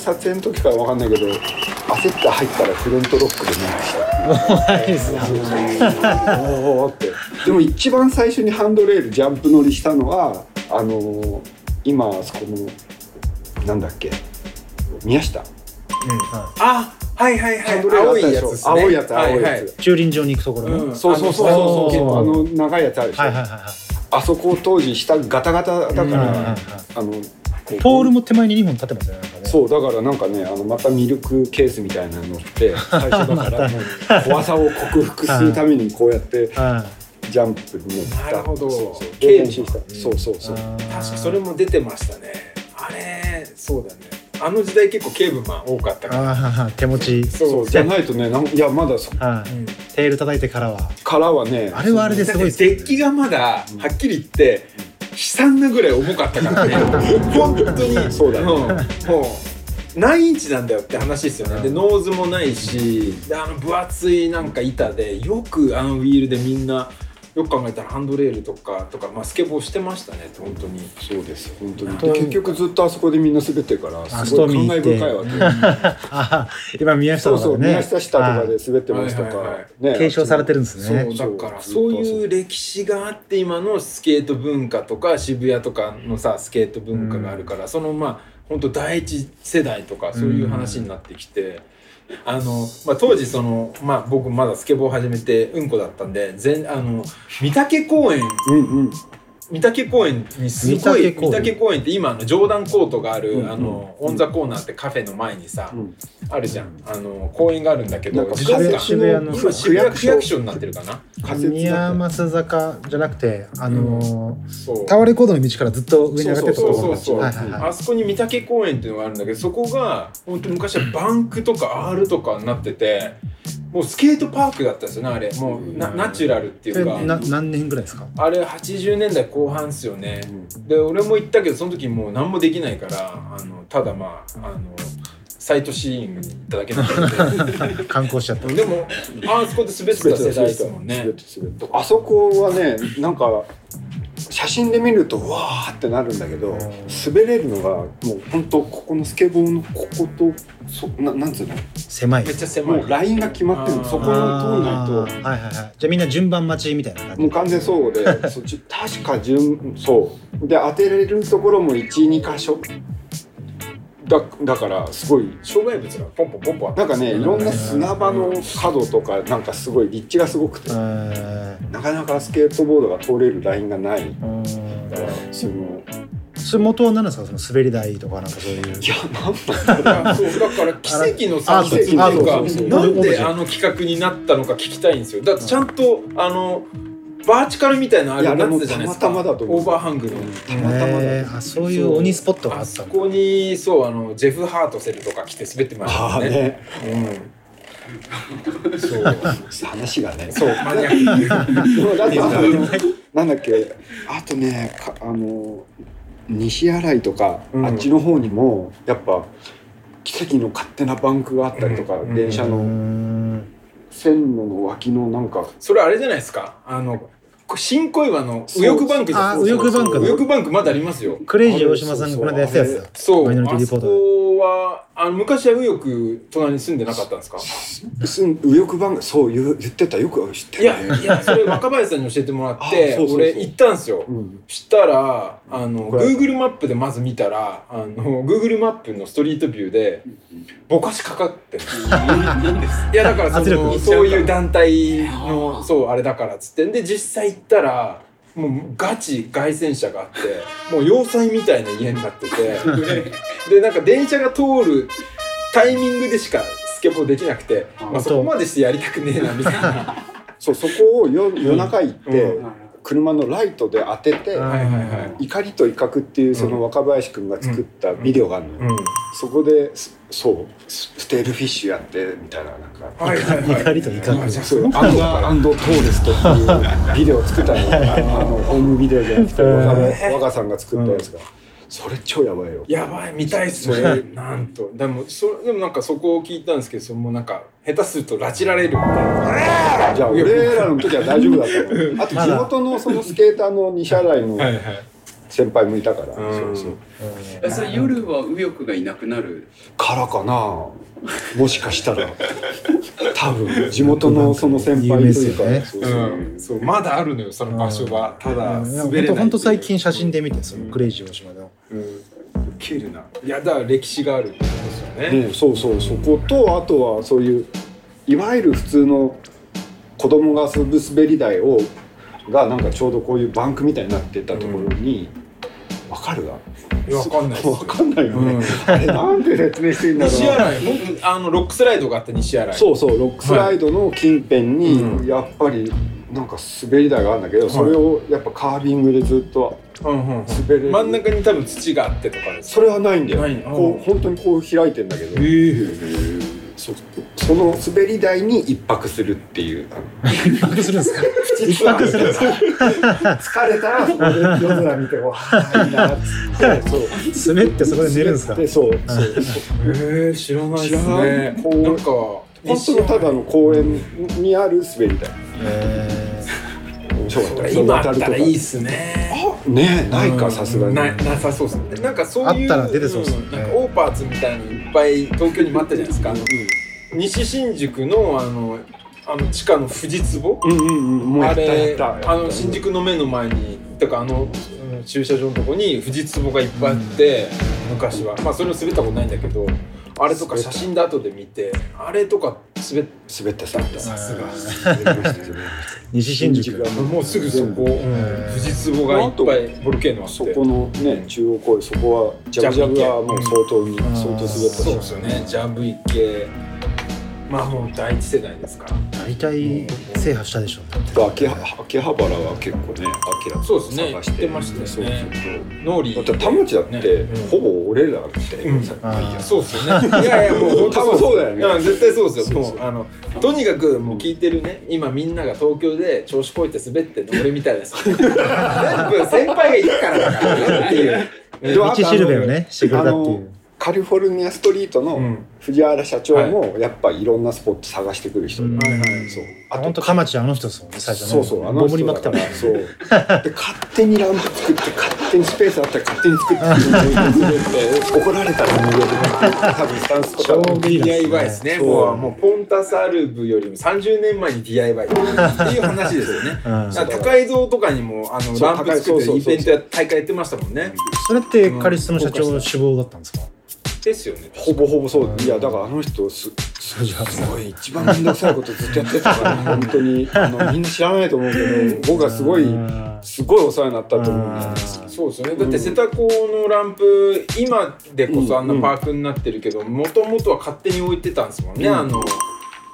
撮影の時からわかんないけど焦って入ったらフロントロックで流した。ですかおーって。でも一番最初にハンドレールジャンプ乗りしたのはあのー今あそこのなんだっけ宮下。あはいはいはいハンドレールあ青いやつですね。青いやつ青いやつ、はいはい。駐輪場に行くところの、うん。そうそうそうあのそうそうそう。あの長いやつあるでしょ、はいはいはいはい。あそこ当時下ガタガタだから、あのポールも手前に2本立ってますよねね。そうだからなんかねあのまたミルクケースみたいなの乗って最初だから怖さを克服するためにこうやってはジャンプに乗った。なるほど。そうそうそう。そうそうい確かそれも出てましたね。あれそうだねあの時代結構 caveman 多かったから。ああ手持ち。そう。じゃないとねなんいやまだそはい、うんテール叩いてからは。からはねあれはあれですごいデッキがまだはっきり言って悲惨なぐらい重かったからね。本当に。そうだね。ん。もう何インチなんだよって話ですよね。でノーズもないしであの分厚いなんか板でよくあのウィールでみんなよく考えたらハンドレールとかとか、まあ、スケボーしてましたね本当に。そうです。本当に。結局ずっとあそこでみんな滑ってるからあすごい感慨深いわけ。今宮下そうそうとかでね宮下下とかで滑ってましたかはいはい。はらね。継承されてるんですね。そうだからそうそういう歴史があって今のスケート文化とか渋谷とかのさスケート文化があるから、そのまあ本当第一世代とかそういう話になってきて、あのまあ、当時その、まあ、僕まだスケボー始めてうんこだったんで全あの御嶽公園うんうん御嶽公園にすごい御御嶽公園って今あの上段コートがある、うんうん。あのオン・ザ・コーナーってカフェの前にさ、うん。あるじゃん。あの公園があるんだけど自動館渋谷の今渋谷区役所になってるかな？宮益坂じゃなくてあのうタワーレコードの道からずっと上に上がってったところ。そうそうそうはいはいはい。あそこに御嶽公園っていうのがあるんだけどそこが本当昔はバンクとか R とかになっててもうスケートパークだったんですよねあれ。もうなナチュラルっていうか。な何年ぐらいですか？あれ80年代後半ですよね。で俺も行ったけどその時もう何もできないからあのただまああのサイトシーイングに行っただけなんで。観光しちゃった。でもあそこで滑ってた世代ですもんね。あそこはねなんか写真で見るとうわーってなるんだけど滑れるのがもう本当ここのスケボーのこことそななんつうの？狭い。めっちゃ狭い。もうラインが決まってるそこを通んないとはいはいはい。じゃあみんな順番待ちみたいな感じ。もう完全そうでそっち確か順そう。で当てれるところも12箇所だだからすごい障害物がポンポンポンポンあったなんかねいろんな砂場の角とかなんかすごい立地がすごくて。えなかなかスケートボードが通れるラインがない。からそのそれ元は何なんですか？その滑り台とかなんかそういう。いやなんなんだろうそうだから 奇跡のあ産物っていうかなんであの企画になったのか聞きたいんですよ。だってちゃんとあのバーチカルみたいなのあれいやになってたじゃないですか。たまたまだと思う。オーバーハングのたまたまだそういう鬼スポットがああったそこにそうあのジェフ・ハートセルとか来て滑ってましたああよね。ね。うん。そう。話がね。そうマニアック。なんだっけあとねかあの西新井とか、うん。あっちの方にもやっぱ奇跡の勝手なバンクがあったりとか、電車のん。線路の脇のなんかそれあれじゃないですか。あの新小岩の右翼バンクじゃ右翼バンクだ。右翼バンクまだありますよクレイジー大島さんがこの間やったやつだそう。マイノリティあそリポートこはあの昔は右翼隣に住んでなかったんですか？右翼バンクそう言う言ってた。よく知っていやるね。いやそれ若林さんに教えてもらっ あてそうそうそう。俺行ったんですよ。うん。したらあのこれ。Google マップでまず見たらあの Google マップのストリートビューでぼかしかかってるいやだからそのそういう団体のそうあれだからっつってで実際行ったらもうガチ凱旋車があってもう要塞みたいな家になってて。でなんか電車が通るタイミングでしかスケボーできなくて、まあ、そこまでしてやりたくねえなみたいな。そうそこを夜夜中行って、うん車のライトで当てて、怒りと威嚇っていうその若林くんが作ったビデオがあるのよ、うん。そこですそうスステールフィッシュやってみたいななんか。はいはいはい。怒りと威嚇。そう。アンドアンドトーレストっていうビデオを作ったのあのホームビデオじゃなくて若若さんが作ったやつが、それ超やばいよ。やばい見たいっすね。なんと。でもそでもなんかそこを聞いたんですけどそれもなんか下手すると拉致られるみたいな。じゃあ俺らの時は大丈夫だったのあと地元のそのスケーターの西新井のはい。はい先輩もいたから、うん。そうそう。えそれ夜は右翼がいなくなる？からかな？もしかしたら。多分。地元のその先輩というか、有名ですそうそう。うん、そうまだあるのよその場所がただいや滑れない本当最近写真で見てそのクレイジー大島のうんウケるな。いやだから歴史がある。ってことですよね。ね、そうそうそことあとはそういういわゆる普通の子供が遊ぶ滑り台をがなんかちょうどこういうバンクみたいになってたところに、わかるわ。かんない。わかんないよね、うん。あれなんで説明していいんだろう。西な新井。あのロックスライドがあった西新井。そうそうロックスライドの近辺にうん。やっぱりなんか滑り台があるんだけど、それをやっぱカービングでずっとうんうんうん。滑れる真ん中に多分土があってとかです。それはないんだよ。ない。こう本当にこう開いてんだけど、えそその滑り台に一泊するっていう。一泊するんですか？一泊するんですか疲れたらそこで夜空見てわあいいなっつって。そう滑ってそこで寝るんですか？でそう。そう。そうえー、知らないですね。こう。なんか本当のただの公園にある滑り台。え面白かった今あったらいいっすすねねないかさすがに。ななさそうっすね。なんかそういうあったら出てそうっすね。んなんかオーパーツみたいのいっぱい東京にもあったじゃないですか、西新宿のあのあの地下の富士壺、うんうんうん。もうやあったやれあの新宿の目の前にてかあのうん駐車場のとこに富士壺がいっぱいあって、昔は。まあそれを滑ったことないんだけどあれとか写真で後で見てあれとか滑っ滑った滑ったさすが。西新宿。がもうすぐそこ、うん、富士壺がいっぱいボルケーノあって。そこのね中央公園そこはジャブジャブはもう相当にん。相当滑ったそうですよね。ジャブ池まあもう第一世代ですから。大体制覇したでしょだって秋葉秋葉原は結構ねアキラそうですね。探して言ってましたよね。そうそうノーリーだって田町だって、ね。うん。ほぼ俺らみた。いなそうっすよね。いやいやもう多分そうだよね。ん絶対そうですよ。もうあのとにかくもう聞いてるね。今みんなが東京で調子こいて滑ってんの俺みたいです。全部先輩がいるからだから。っていう。道しるべをねしてくれたっていうカリフォルニアストリートのうん。藤原社長もやっぱいろんなスポット探してくる人で、うん。はいはい。そう。あ本当かまちあの人ですもんね最初ね。そうそうあのボムり人だからそう。で勝手にランプ作って勝手にスペースあったら勝手に作ってって怒られたら無料で多分スタンスとか超ゲリラ DIY ですね。そう。もうもうポンタサルブよりも30年前に DIY っていう話ですよね。うん。高井蔵とかにもあのそうランプ作ってイベントや大会やってましたもんね。それってカリスの社長志望だったんですか？ですよね。ほぼほぼそういやだからあの人すすごい一番面倒くさいことずっとやってたから本当に あのみんな知らないと思うけど僕はすごいうんすごいお世話になったと思うんだよねそうですよね。だって瀬田港のランプ今でこそあんなパークになってるけど、もともとは勝手に置いてたんですもんね。うんあの。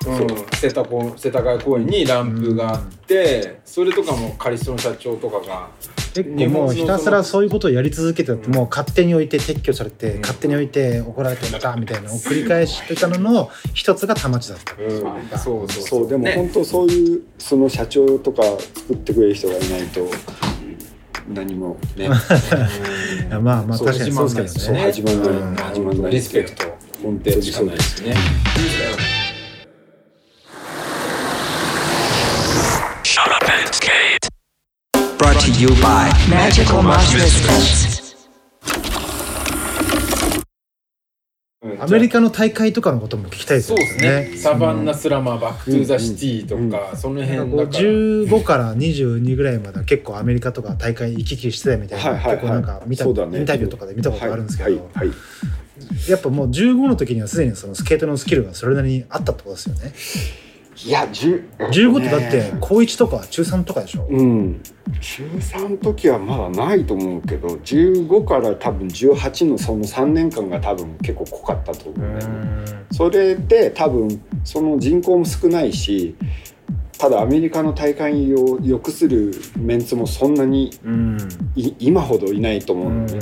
世田谷公園にランプがあって、それとかもカリストの社長とかが結構もうひたすらそういうことをやり続けててもう勝手に置いて撤去されて勝手に置いて怒られてまたみたいなのを繰り返してたのの一つが田町だった。うん、そう。そうそうでもね。本当そういうその社長とか作ってくれる人がいないと何もね。まあまあそう確かにそうですけどね。始まんない。うん始まんない。リスペクト。本当にしかないですね。Shut up and skate. Brought to you by Magical Mushroom Pets. アメリカの大会とかのことも聞きたいですよそうですねね。 Savannah Slamma、Back to the City とか、そのなんかこう辺だから。15から22ぐらいまでは結構アメリカとか大会行き来してたみたいな、はいはいはい結構なんか見た、インタビューとかで見たことあるんですけど、はいはいはいやっぱもう15の時にはすでにそのスケートのスキルがそれなりにあったってことですよねいや10 15ってだって高1とか中3とかでしょ、うん。中3の時はまだないと思うけど15から多分18のその3年間が多分結構濃かったと思うね。それで多分その人口も少ないしただアメリカの大会を良くするメンツもそんなに今ほどいないと思うのね、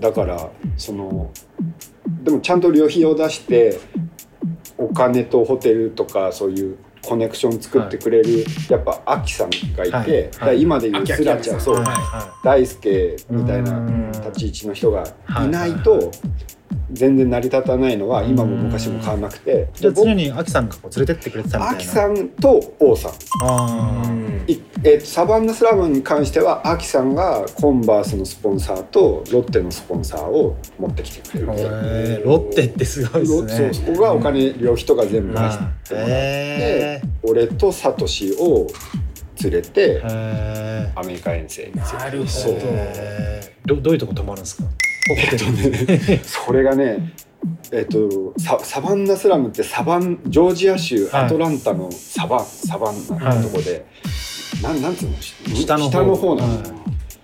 だからそのでもちゃんと旅費を出してお金とホテルとかそういうコネクション作ってくれる、やっぱアキさんがいて、はい。今でいうスラちゃんそう、はいは大輔みたいなうん立ち位置の人がいないはいと全然成り立たないのは今も昔も変わらなくて。い、じゃあ常にアキさんがこう連れてってくれてたみたいな。アキさんと王さん。あいえーとサバンナスラムに関してはアキさんがコンバースのスポンサーとロッテのスポンサーを持ってきてくれる。ロッテってすごいですね。そうそこがお金旅費とか全部出してもらって、へ俺とサトシを連れてアメリカ遠征になるほど。そうーへー。どどういうとこ泊まるんですか？ホテルそれがねえっ、とササバンナスラムってサバンジョージア州はい。アトランタのサバン、サバンナのとこで、なんなんつうの？下の方。なの、はい。だか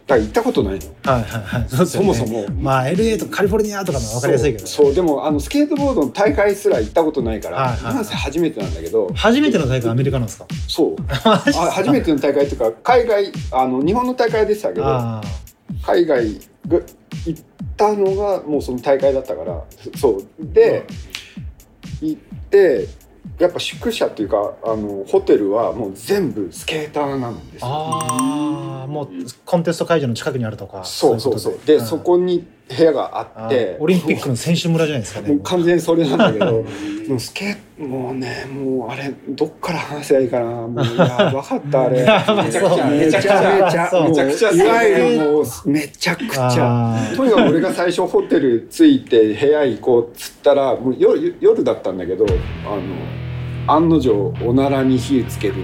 ら行ったことないの。はいはいはい。そね。そもそも。まあ LA とかカリフォルニアとかの分かりやすいけどそうそうでもあのスケートボードの大会すら行ったことないから、はいはいはい。なんせ初めてなんだけど。初めての大会アメリカなんですか？そう。あ初めての大会っていうか海外あの日本の大会でしたけどあ海外が行ったのがもうその大会だったからそう。で行ってやっぱ宿舎っていうかあのホテルはもう全部スケーターなんですよ。ああもうコンテスト会場の近くにあるとかそうそうそう。いことで。そこに部屋がああってーオリンピックの選手村じゃないですかね。もう完全にそれなんだけど もうスケもうねもうあれどっから話せばいいかな。もういや分かった あれ。めちゃくちゃめちゃくちゃ。めちゃくちゃ。いわゆるもう。めちゃくちゃ。とにかく俺が最初ホテル着いて部屋行こうっつったらもう夜夜だったんだけどあの案の定おならに火つけるし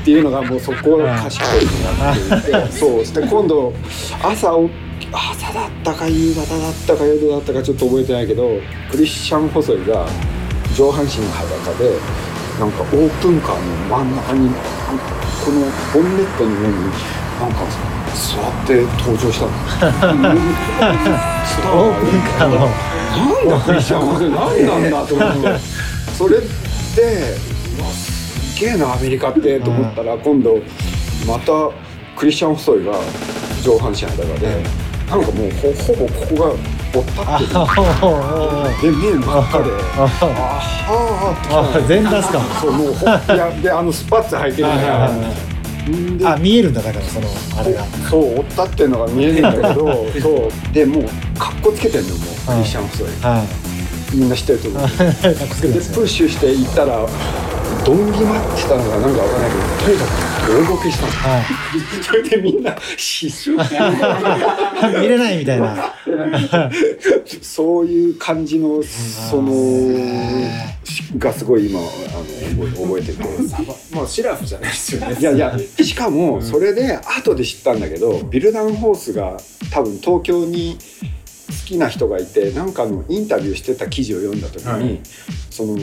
っていうのがもうそこが賢いになっていて そうして今度朝お朝だったか夕方だったか夜だったかちょっと覚えてないけどクリスチャン・細井が上半身裸でなんかオープンカーの真ん中にこのボンネットの上になんか座って登場したの。オープンカーの。なんだクリスチャン・ホセ何なんだと思って。それですげえなアメリカってと思ったら今度またクリスチャン・細いが上半身裸でなんかもうほほぼここがぼったってる。で目真っ赤でああはーってあ全出すか。もそうもうほいやであのスパッツ履いてるからあ見えるんだだからそのあれが。そう追ったっていうのが見えるんだけど そう。でもうかっこつけてんのもうクリスチャン・細いはい。みんな知ってると思う。でよプッシュしていったらドン決まってたのがなんかわからないけどとにかく大ごけしたの。はそれでみんな失笑い見れないみたいな。そういう感じのそのがすごい今あの覚え覚えてて。もうシラフじゃないですよね。いやいやしかもそれで後で知ったんだけどビルダンホースが多分東京に好きな人がいてなんかのインタビューしてた記事を読んだ時に、はい。その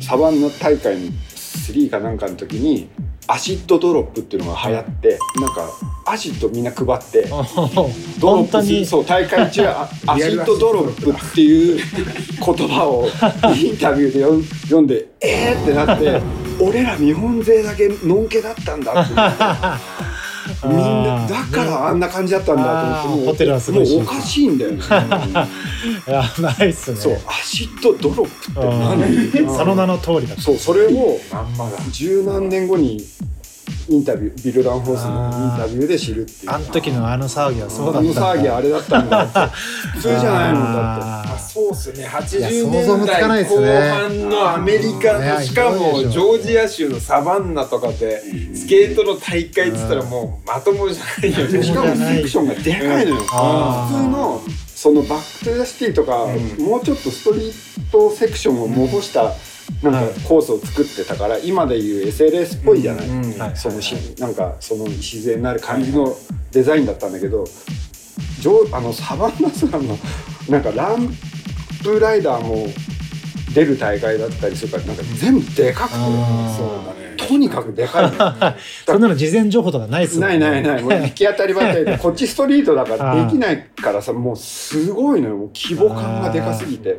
サバンナ大会の3かなんかの時に acid drop っていうのが流行ってなんか acid みんな配って drop そう大会中あ acid drop っていう言葉をインタビューで読んでえーってなって 俺ら日本勢だけのんけだったんだって思って みんなだからあんな感じだったんだと思ってもテルはすごいしもうおかしいんだよね。やばいっすね。そう acid drop って何？うん。その名の通りだそうそれを十何年後にインタビュー Bill Danforth のインタビューで知るっていう。あの時のあの騒ぎはそうだあのったんだ。騒ぎあれだったんだ。って普通じゃないもんだあまあ、そうっすね。いや80想像も年代後半のアメリカのねしかもジョージア州のサバンナとかでスケートの大会っつったらもうまともじゃないよねしかもセクションがでかいのよ。普通のそのバック・トゥ・ザ・シティとか、もうちょっとストリートセクションを戻したなんかコースを作ってたから今でいう SLS っぽいじゃない、うんはい。そのしなんかその自然なる感じのデザインだったんだけど、ジョあのサバンナさんのなんかランプライダーも出る大会だったりするからなんか全部でかくてそうだね。とにかくでかいの そんなの事前情報とかないっすもんないないない。もう行き当たりばったりで こっちストリートだからできないからさもうすごいのよ。もう規模感がでかすぎて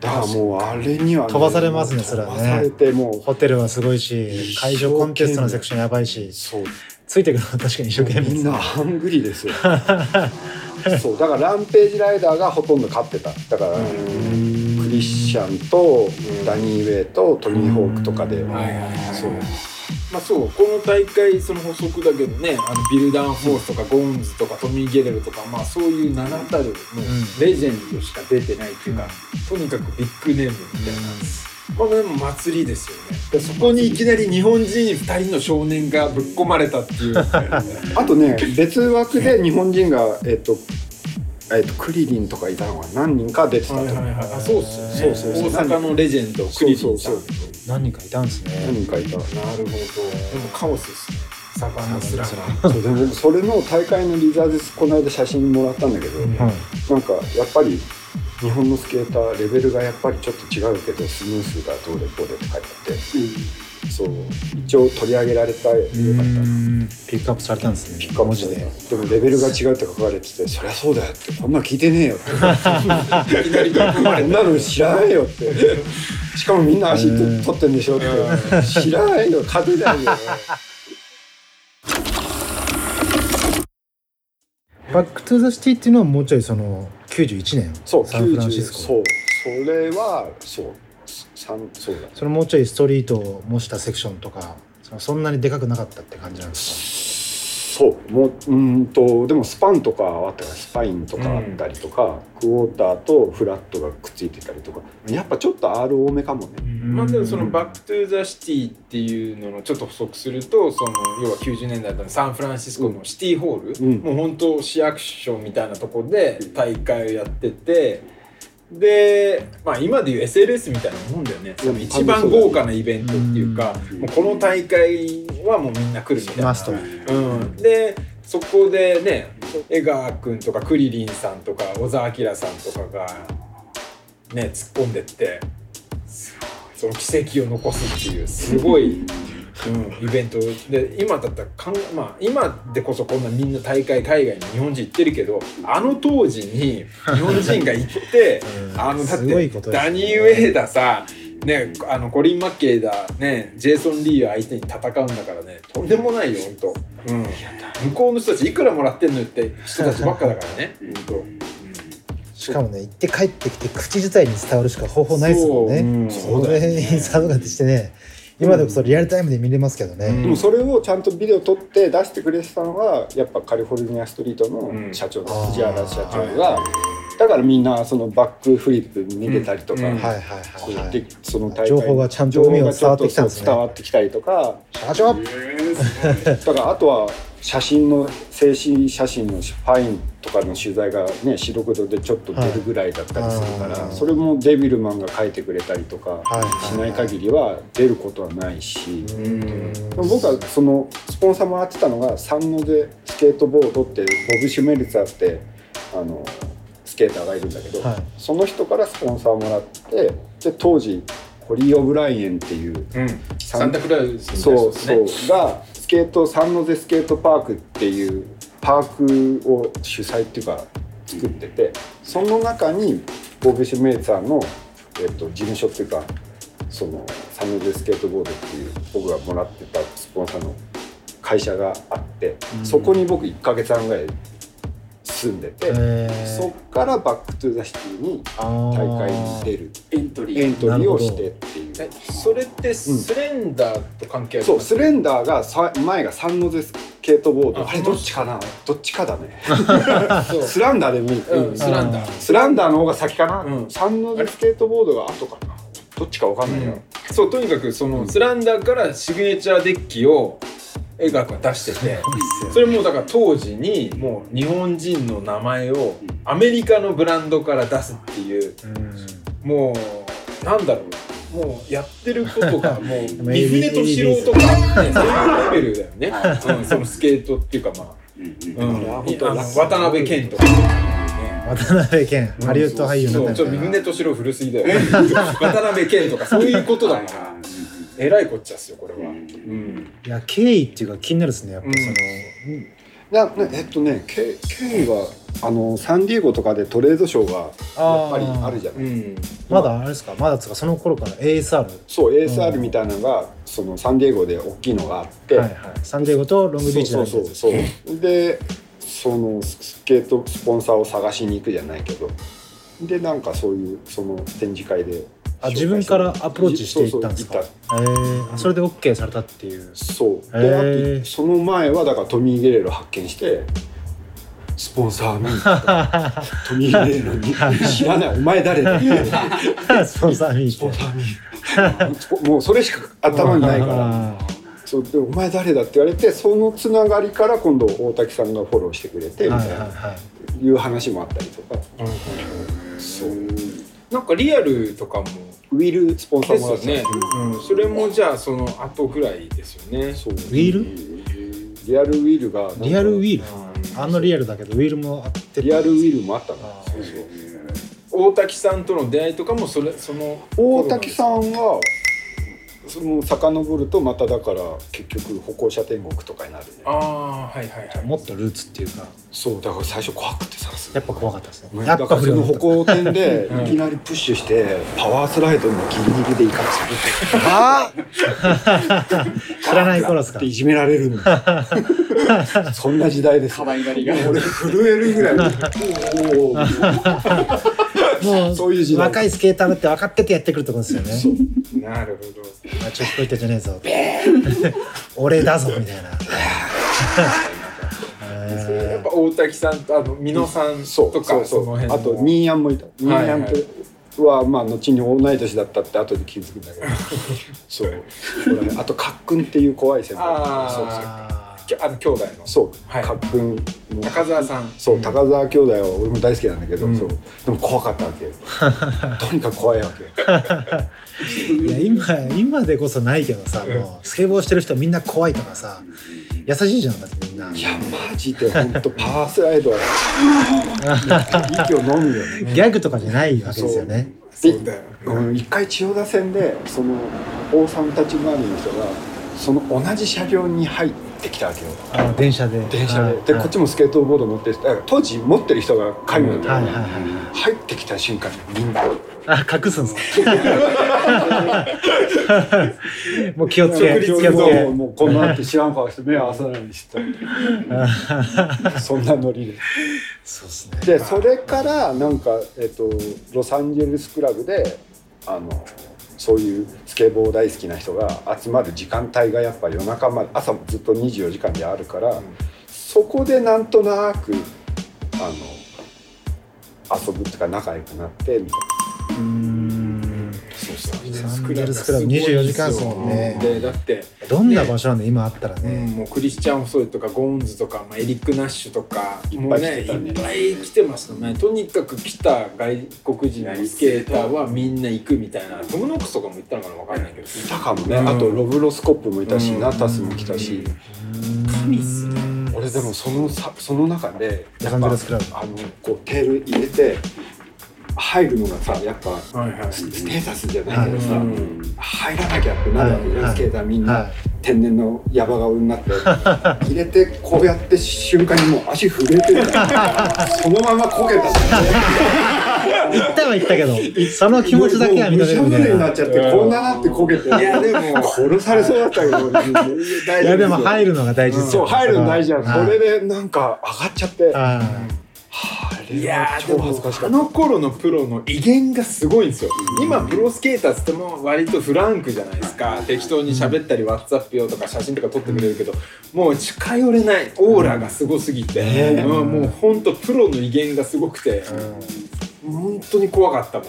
だからもうあれにはね、飛ばされますねそれはね。飛ばされてもう。ホテルはすごいし会場コンテストのセクションやばいし。そう。ついてくるのは確かに一生懸命みんなハングリーですよ。そう。だからランページライダーがほとんど勝ってた。だからクリスチャンとダニー・ウェイとトニー・ホークとかで。はいはいはい。そうまあそうこの大会その補足だけどねあのビルダン・フォースとかゴーンズとかトミー・ゲレルとかまあそういう名だたるもうレジェンドしか出てないっていうか、とにかくビッグネームみたいな、まあでも祭りですよね。でそこにいきなり日本人2人の少年がぶっ込まれたっていう。あとね別枠で日本人がえっとえっとクリリンとかいたのが何人か出てたと。思うあそうっすよね。そうそうそう。大阪のレジェンドクリリンさん。そうそう何人かいたんですね。何人かいた。なるほど。でもカオスですね。サバンナスラムそうでもそれの大会のリザーズこの間写真もらったんだけど、はいなんかやっぱり日本のスケーターレベルがやっぱりちょっと違うけどスムースがどうでこうでって書いてあって、そう一応取り上げられたよ。かったピックアップされたんですね。ピックアップで文字で。でもレベルが違うって書かれててそりゃそうだよってこんなの聞いてねえよって。いきなりんなの知らないよって。しかもみんな足取ってんでしょって。知らないよ勝てないよ。 Back to the City っていうのはもうちょいその91年。そうサンフランシ90スコ。そう。それはそう三そうだ。それもうちょいストリートを模したセクションとかそんなにでかくなかったって感じなんですそうもうんとでもスパンとかあったからスパインとかあったりとか、クォーターとフラットがくっついてたりとかやっぱちょっと R 多めかもね、かまあでもその Back to the City っていうののちょっと補足するとその要は90年代のサンフランシスコのシティホール、うん。もう本当市役所みたいなとこで大会をやっててでまあ今でいう SLS みたいなもんだよね。一番豪華なイベントっていうかうんもうこの大会はもうみんな来るみたいな。うん、でそこでね江川君とかクリリンさんとか小沢明さんとかがね突っ込んでってその奇跡を残すっていうすごいうん、イベント。で今だったらかん、まあ、今でこそこんなみんな大会海外に日本人行ってるけどあの当時に日本人が行って うん。あのだってダニー・ウェイださね、あのコリン・マッケイだ、ね、ジェイソン・リーを相手に戦うんだからねとんでもないよ本当、うん、向こうの人たちいくらもらってんのって人たちばっかだからね 本しかもね行って帰ってきて口自体に伝わるしか方法ないですもんね。そう。うん。それインサートがしてね今でこそリアルタイムで見れますけどね、うん。でもそれをちゃんとビデオ撮って出してくれてたのはやっぱカリフォルニアストリートの社長のうん藤原社長がだからみんなそのバックフリップ見れたりとか、うん。はいはいこうはい、はいで、その大会情報がちゃんと海を伝わってきたんですね。伝わってきたりとか。社長。だからあとは写真の静止写真のファインとかの取材がね白黒でちょっと出るぐらいだったりするから、はいそれもデビルマンが書いてくれたりとかはい。しない限りは出ることはないし。当うん。でも僕はそのスポンサーもらってたのがサンノゼスケートボードってボブ・シュメルツァーってあのスケーターがいるんだけど、はい。その人からスポンサーもらってで当時ホリー・オブライエンっていううん、サンタクラウスそうそうねがスケートサンノゼスケートパークっていうパークを主催っていうか作っててその中にボブ・シュメルツァーの、えっと、事務所っていうかそのサンノゼスケートボードっていう僕がもらってたスポンサーの会社があって、そこに僕1ヶ月半ぐらい住んでて、えそっからバック・トゥ・ザ・シティに大会に出る。エントリー。エントリーをしてっていう。えそれってスレンダーと関係ある？そうスレンダーがさ前がサンノゼスケートボード。ああれどっちかな？どっちかだね。スランダーでもいい、うん。スランダー。スランダーの方が先かな、うん。サンノゼスケートボードが後かな？どっちかわかんないよ、そうとにかくそのスランダーからシグネチャーデッキを映画が出してて。それもだから当時にもう日本人の名前をアメリカのブランドから出すっていうもうなんだろう。もうやってることがもう三船敏郎とか、ね、そういうレベルだよね、うん、そのスケートっていうかまあ、うん、渡辺謙とか、ね、渡辺謙。ハリウッド俳優ちょっと三船敏郎古すぎだよ 渡辺謙とかそういうことだからえらいこっちゃっすよこれは、うん。いや経緯っていうか気になるですねやっぱその、ななえっとねケケイはあのサンディエゴとかでトレードショーがやっぱりあるじゃない。うん。まだあれですか？まだつうかその頃から ASR そう ASR みたいなのがそのサンディエゴで大きいのがあって、はいはい。サンディエゴとロングビーチそうそうそう。でそのスケートスポンサーを探しに行くじゃないけど。でなんかそういうその展示会であ自分からアプローチしていったんですか？そうそうえー、あそれで OK されたっていう。そう。であとその前はだからトミー・ゲレーロ発見してスポンサーの トミー・ゲレーロに「知らない。お前誰だ?」ってスポンサースポンサーにもうそれしか頭にないから。あそう。で「お前誰だ?」って言われてそのつながりから今度大滝さんがフォローしてくれてみたいーはいはいなはい。いう話もあったりとか。そう。なんかリアルとかもウィルスポンサでーもらってたすよね、うん、それもじゃあその後ぐらいですよね。そう。ウィールリアルウィルがリアルウィールうん。あのリアルだけどウィールもあってリアルウィルもあったの。あそうそう。大滝さんとの出会いとかもそれその大滝さんはその遡るとまただから結局歩行者天国とかになるね。ああはいはいはい。もっとルーツっていうか。そうだから最初怖くてさすやっぱ怖かったですね。ねやっぱだからその歩行天で いきなりプッシュしてパワースライドのギリギリでいかつくて。あ 知らない頃ですか。っていじめられるの。そんな時代です。可愛がりが。俺震えるぐらい。おーもそういう時代。若いスケーターだって分かっててやってくるとこですよね。なるほど。あちょっといたじゃねえぞ。俺だぞみたいな。えやっぱ大滝さんとあの美濃さんそうとかそう。そうの辺の。あとニーヤンもいた。ニーヤンとはまあ後に同い年だったって後で気づくんだけど。そう。そうだねあとカックンっていう怖い先輩。あー。そうあの兄弟の。そう。はい。カックンの。高澤さん。そう高澤兄弟は俺も大好きなんだけど、うん。そう。でも怖かったわけ。とにかく怖いわけ。ーいや今今でこそないけどさもうスケボーしてる人みんな怖いとかさ優しいじゃんだってみんな。いやマジで本当パワースライドは。息を飲むよね。ギャグとかじゃないわけですよね。でそうだようん一回千代田線でその王さんたち周りの人がその同じ車両に入ってきたわけよ。電車で。電車で、はい。でこっちもスケートボード持って当時持ってる人が介護だったから、はいはいはい。入ってきた瞬間にみんな。あ隠すんですか？もう気をつけ気をつけ。もうもうこの後知らん顔して目を合わさないようにして。た そんなノリで。そうですね。でそれからなんか、えっとロサンゼルスクラブであのそういうスケボー大好きな人が集まる時間帯がやっぱ夜中まで朝もずっと24時間であるから、そこでなんとなくあの遊ぶっていうか仲良くなってみたいな。うーんそうそうサンゼルスクラブ24時間ですもんね。でだってどんな場所なんで今あったらうんね、もうクリスチャン・フォソイとかゴーンズとか、まあ、エリック・ナッシュとかいっぱい来もうねてたねいっぱい来てましたね。とにかく来た外国人のスケーターはみんな行くみたいな。トム・ノックスとかも行ったのかな分かんないけど。いたかもね、うん。あとロブロスコップもいたし、うん。ナタスも来たし、神っすね。俺でもそのさその中でロサンゼルスクラブ。あのこうテール入れて入るのがさやっぱはいはい。ステータスじゃないけどさ、はい入らなきゃってなるわけじゃん、はいスケーターみんな、は天然のヤバ顔になって。入れてこうやって瞬間にもう足震えてるから。そのまま焦げたんだよね行ったは行ったけどその気持ちだけは認めるみたいもう無になっなちゃってこんななって焦げていやでも殺されそうだったけどいやでも入るのが大事そう入るの大事だはいそれでなんか上がっちゃってはあいやーでも超恥ずかしかあった。の頃のプロの威厳がすごいんですよ。今プロスケーターっつっても割とフランクじゃないですか。適当に喋ったり WhatsApp 用とか写真とか撮ってくれるけどもう近寄れない。オーラがすごすぎて、ねうんもうほんとプロの威厳がすごくて、本当に怖かったもん。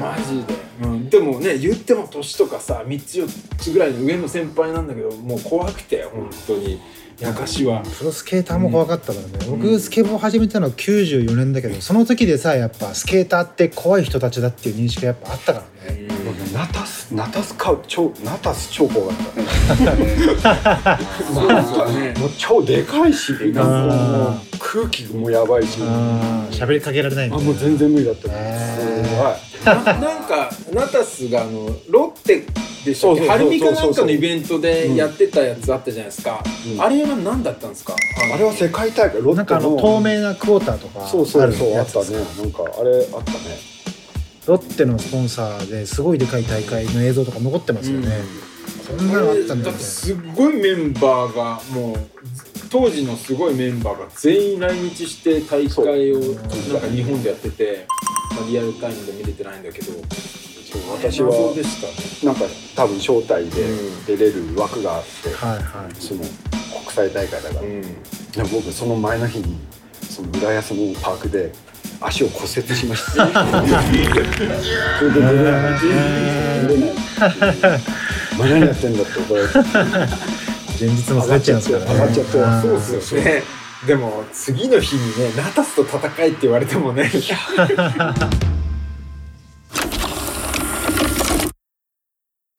マジで、うん、でもね言っても年とかさ3つ4つぐらいの上の先輩なんだけどもう怖くて本当に昔は。プロスケーターも怖かったからね、僕スケボー始めたのは94年だけどその時でさやっぱスケーターって怖い人たちだっていう認識がやっぱあったからね。ナタスナタスカウ超ナタス超怖かったね。もう超でかいしなんかもう空気もやばいし。喋りかけられないあもう全然無理だった。へー。すごい。ななんかナタスがあのロッテでしたっけ？そうそうそうそう。晴海かなんかのイベントでやってたやつあったじゃないですか、うん。あれは何だったんですか？あれは世界大会ロッテの。透明なクォーターとかそうそうそうあったね。なんかあれあったね。ロッテのスポンサーですごいでかい大会の映像とか残ってますよね、そん。なのあったんだみたいなだってすっごいメンバーがもう当時のすごいメンバーが全員来日して大会をなんか日本でやってて、まあ、リアルタイムで見れてないんだけどそう私はなんか多分招待でうん。出れる枠があって、はいはい。その国際大会だから、うん。僕その前の日にその浦安のパークで足を骨折しました。それで出れない。出れない。何やってんだって怒られ。て前日も滑っちゃいますからね。上がっちゃってそうですよね。でも次の日にねナタスと戦えって言われてもね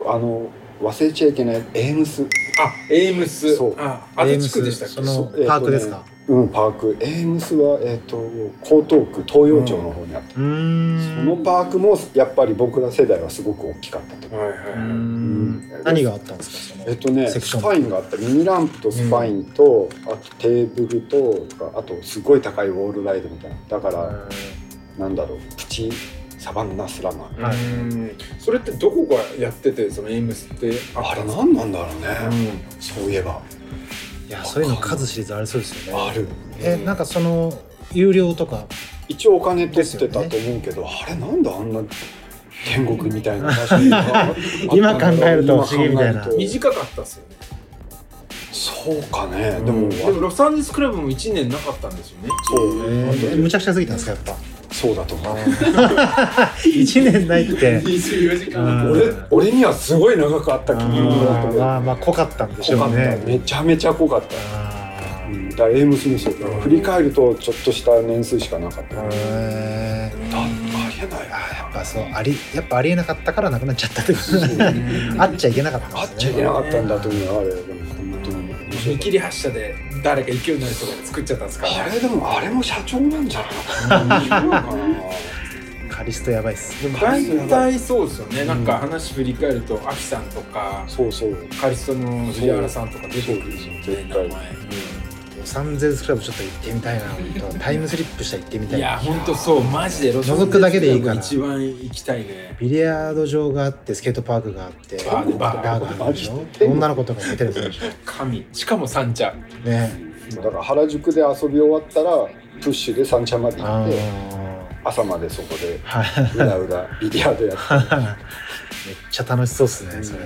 あの忘れちゃいけないエームス。あエイムス。そう。あ足立区でしたっけ？そのパークですか、うんパーク。エームスはえっ、と江東区東洋町の方にあって、うーん。そのパークもやっぱり僕ら世代はすごく大きかったとはいはいうん。何があったんですか？そのえっとねセクションスパインがあった。ミニランプとスパインと、あとテーブルとかあとすごい高いウォールライドみたいな。だから、なんだろうプチサバンナスラマーはい。うん。それってどこがやっててそのエイムスってあれな何なんだろうね、うそういえば。いやそういうの数知れずありそうですよね。ある。えなんかその有料とか？一応お金取ってたと思うけど、あれなんであんな天国みたいな場所にあ今考えると不思議みたいな。短かったっすよね。そうかね、ででももでもロサンゼルスクラブも1年なかったんですよね。そう、えー、むちゃくちゃ過ぎたんですかやっぱそうだと思う。1年ないって。24時間。うん。俺俺にはすごい長くあった気あ分だったけどーまあまあ濃かったんでしょ濃かった、うねめちゃめちゃ濃かった。だエイムスもそうだから振り返るとちょっとした年数しかなかった、だありえない。やっぱそうありやっぱありえなかったからなくなっちゃったってこと あっちゃいけなかったあっちゃいけなかったんだと思うあれ 見切り発車で誰か勢いのある人が作っちゃったんですから。あれでもあれも社長なんじゃないかなカリストやばいっす。でも大体そうですよね、なんか話振り返るとアキさんとかそうそう。カリストの藤原さんとか出てくるん。ですよね絶対。名前。ロサンゼルスクラブちょっと行ってみたいな。本当タイムスリップしたら行ってみたいいやほんとそう。マジでロサンゼルス覗くだけでいいから。一番行きたいね。ビリヤード場があってスケートパークがあってバーでバーバーがあるでしょ女の子とかも出てるでしょ神しかも三茶ねだから原宿で遊び終わったらプッシュで三茶まで行あってー朝までそこではいうだうだビリヤードやってめっちゃ楽しそうっすねそれ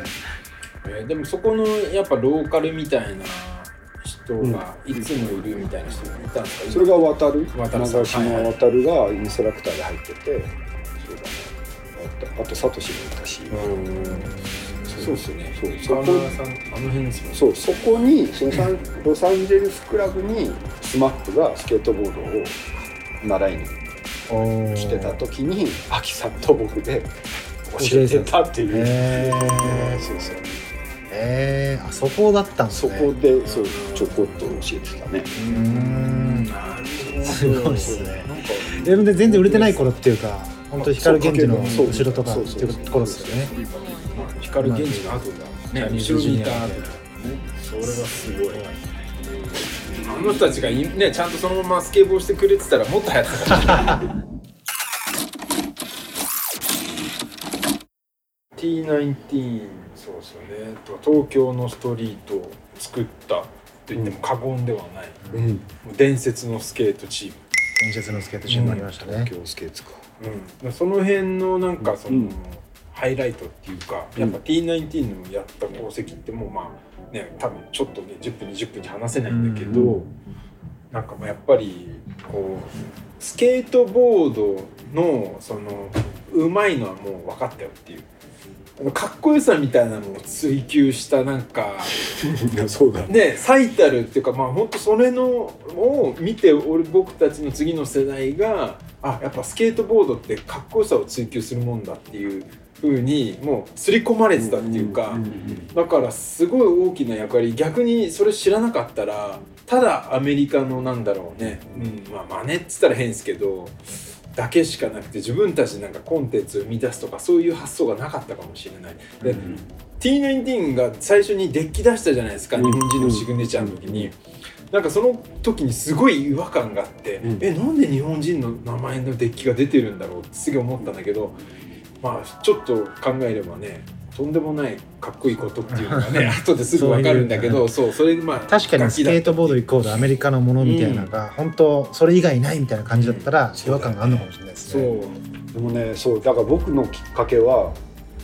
えーでもそこのやっぱローカルみたいな人がいつもいるみたいな人がいたんですか、それが渡る？長島渡るがインストラクターで入っててそうだねあとサトシもいたし。そうっすよね。そうそこあの辺ですもんね。そうそこにそのサン ロサンゼルスクラブにスマップがスケートボードを習いにお来てた時にアキさんと僕で教えてたっていう、へーそうそうえー、あそこだったんですそねこでそうちょこっと教えてたね。うーん。なるほどすごいっすね。なんかで全然売れてない頃っていうか本当光源氏の後ろとかっていう頃ですよね。光源氏の後だ。ね後ろにいた後だ。ねそれがすごい。あの人たちがいねちゃんとそのままスケボーしてくれてたらもっと流行ってた。かもしれない T19 そうですよね。と東京のストリートを作ったと言っても過言ではない、うん。伝説のスケートチーム。伝説のスケートチームありましたね、東京スケーツか。うん、その辺のなんかその、うんハイライトっていうかやっぱ T19 のやった功績ってもうまあね多分ちょっとね10分20分に話せないんだけど、うなんかまあやっぱりこうスケートボードのそのうまいのはもう分かったよっていうかっこよさみたいなのを追求したなんか そうだね。最たるっていうかまあ本当それのを見て俺僕たちの次の世代があやっぱスケートボードってかっこよさを追求するもんだっていう風にもう刷り込まれてたっていうか、だからすごい大きな役割。逆にそれ知らなかったらただアメリカのなんだろうね、うん、まあ真似っつったら変ですけどだけしかなくて自分たちなんかコンテンツを生み出すとかそういう発想がなかったかもしれない。で、T19 が最初にデッキ出したじゃないですか、日本人のシグネチャーの時に。なんかその時にすごい違和感があって、うんえなんで日本人の名前のデッキが出てるんだろうってすげえ思ったんだけどまあちょっと考えればねとんでもないかっこいいことっていうのがね 後ですぐ分かるんだけどそうそれまあ確かにスケートボードイコールアメリカのものみたいなのが、本当それ以外ないみたいな感じだったら違和感があるのかもしれないですそう。ね。でもねそうだから僕のきっかけは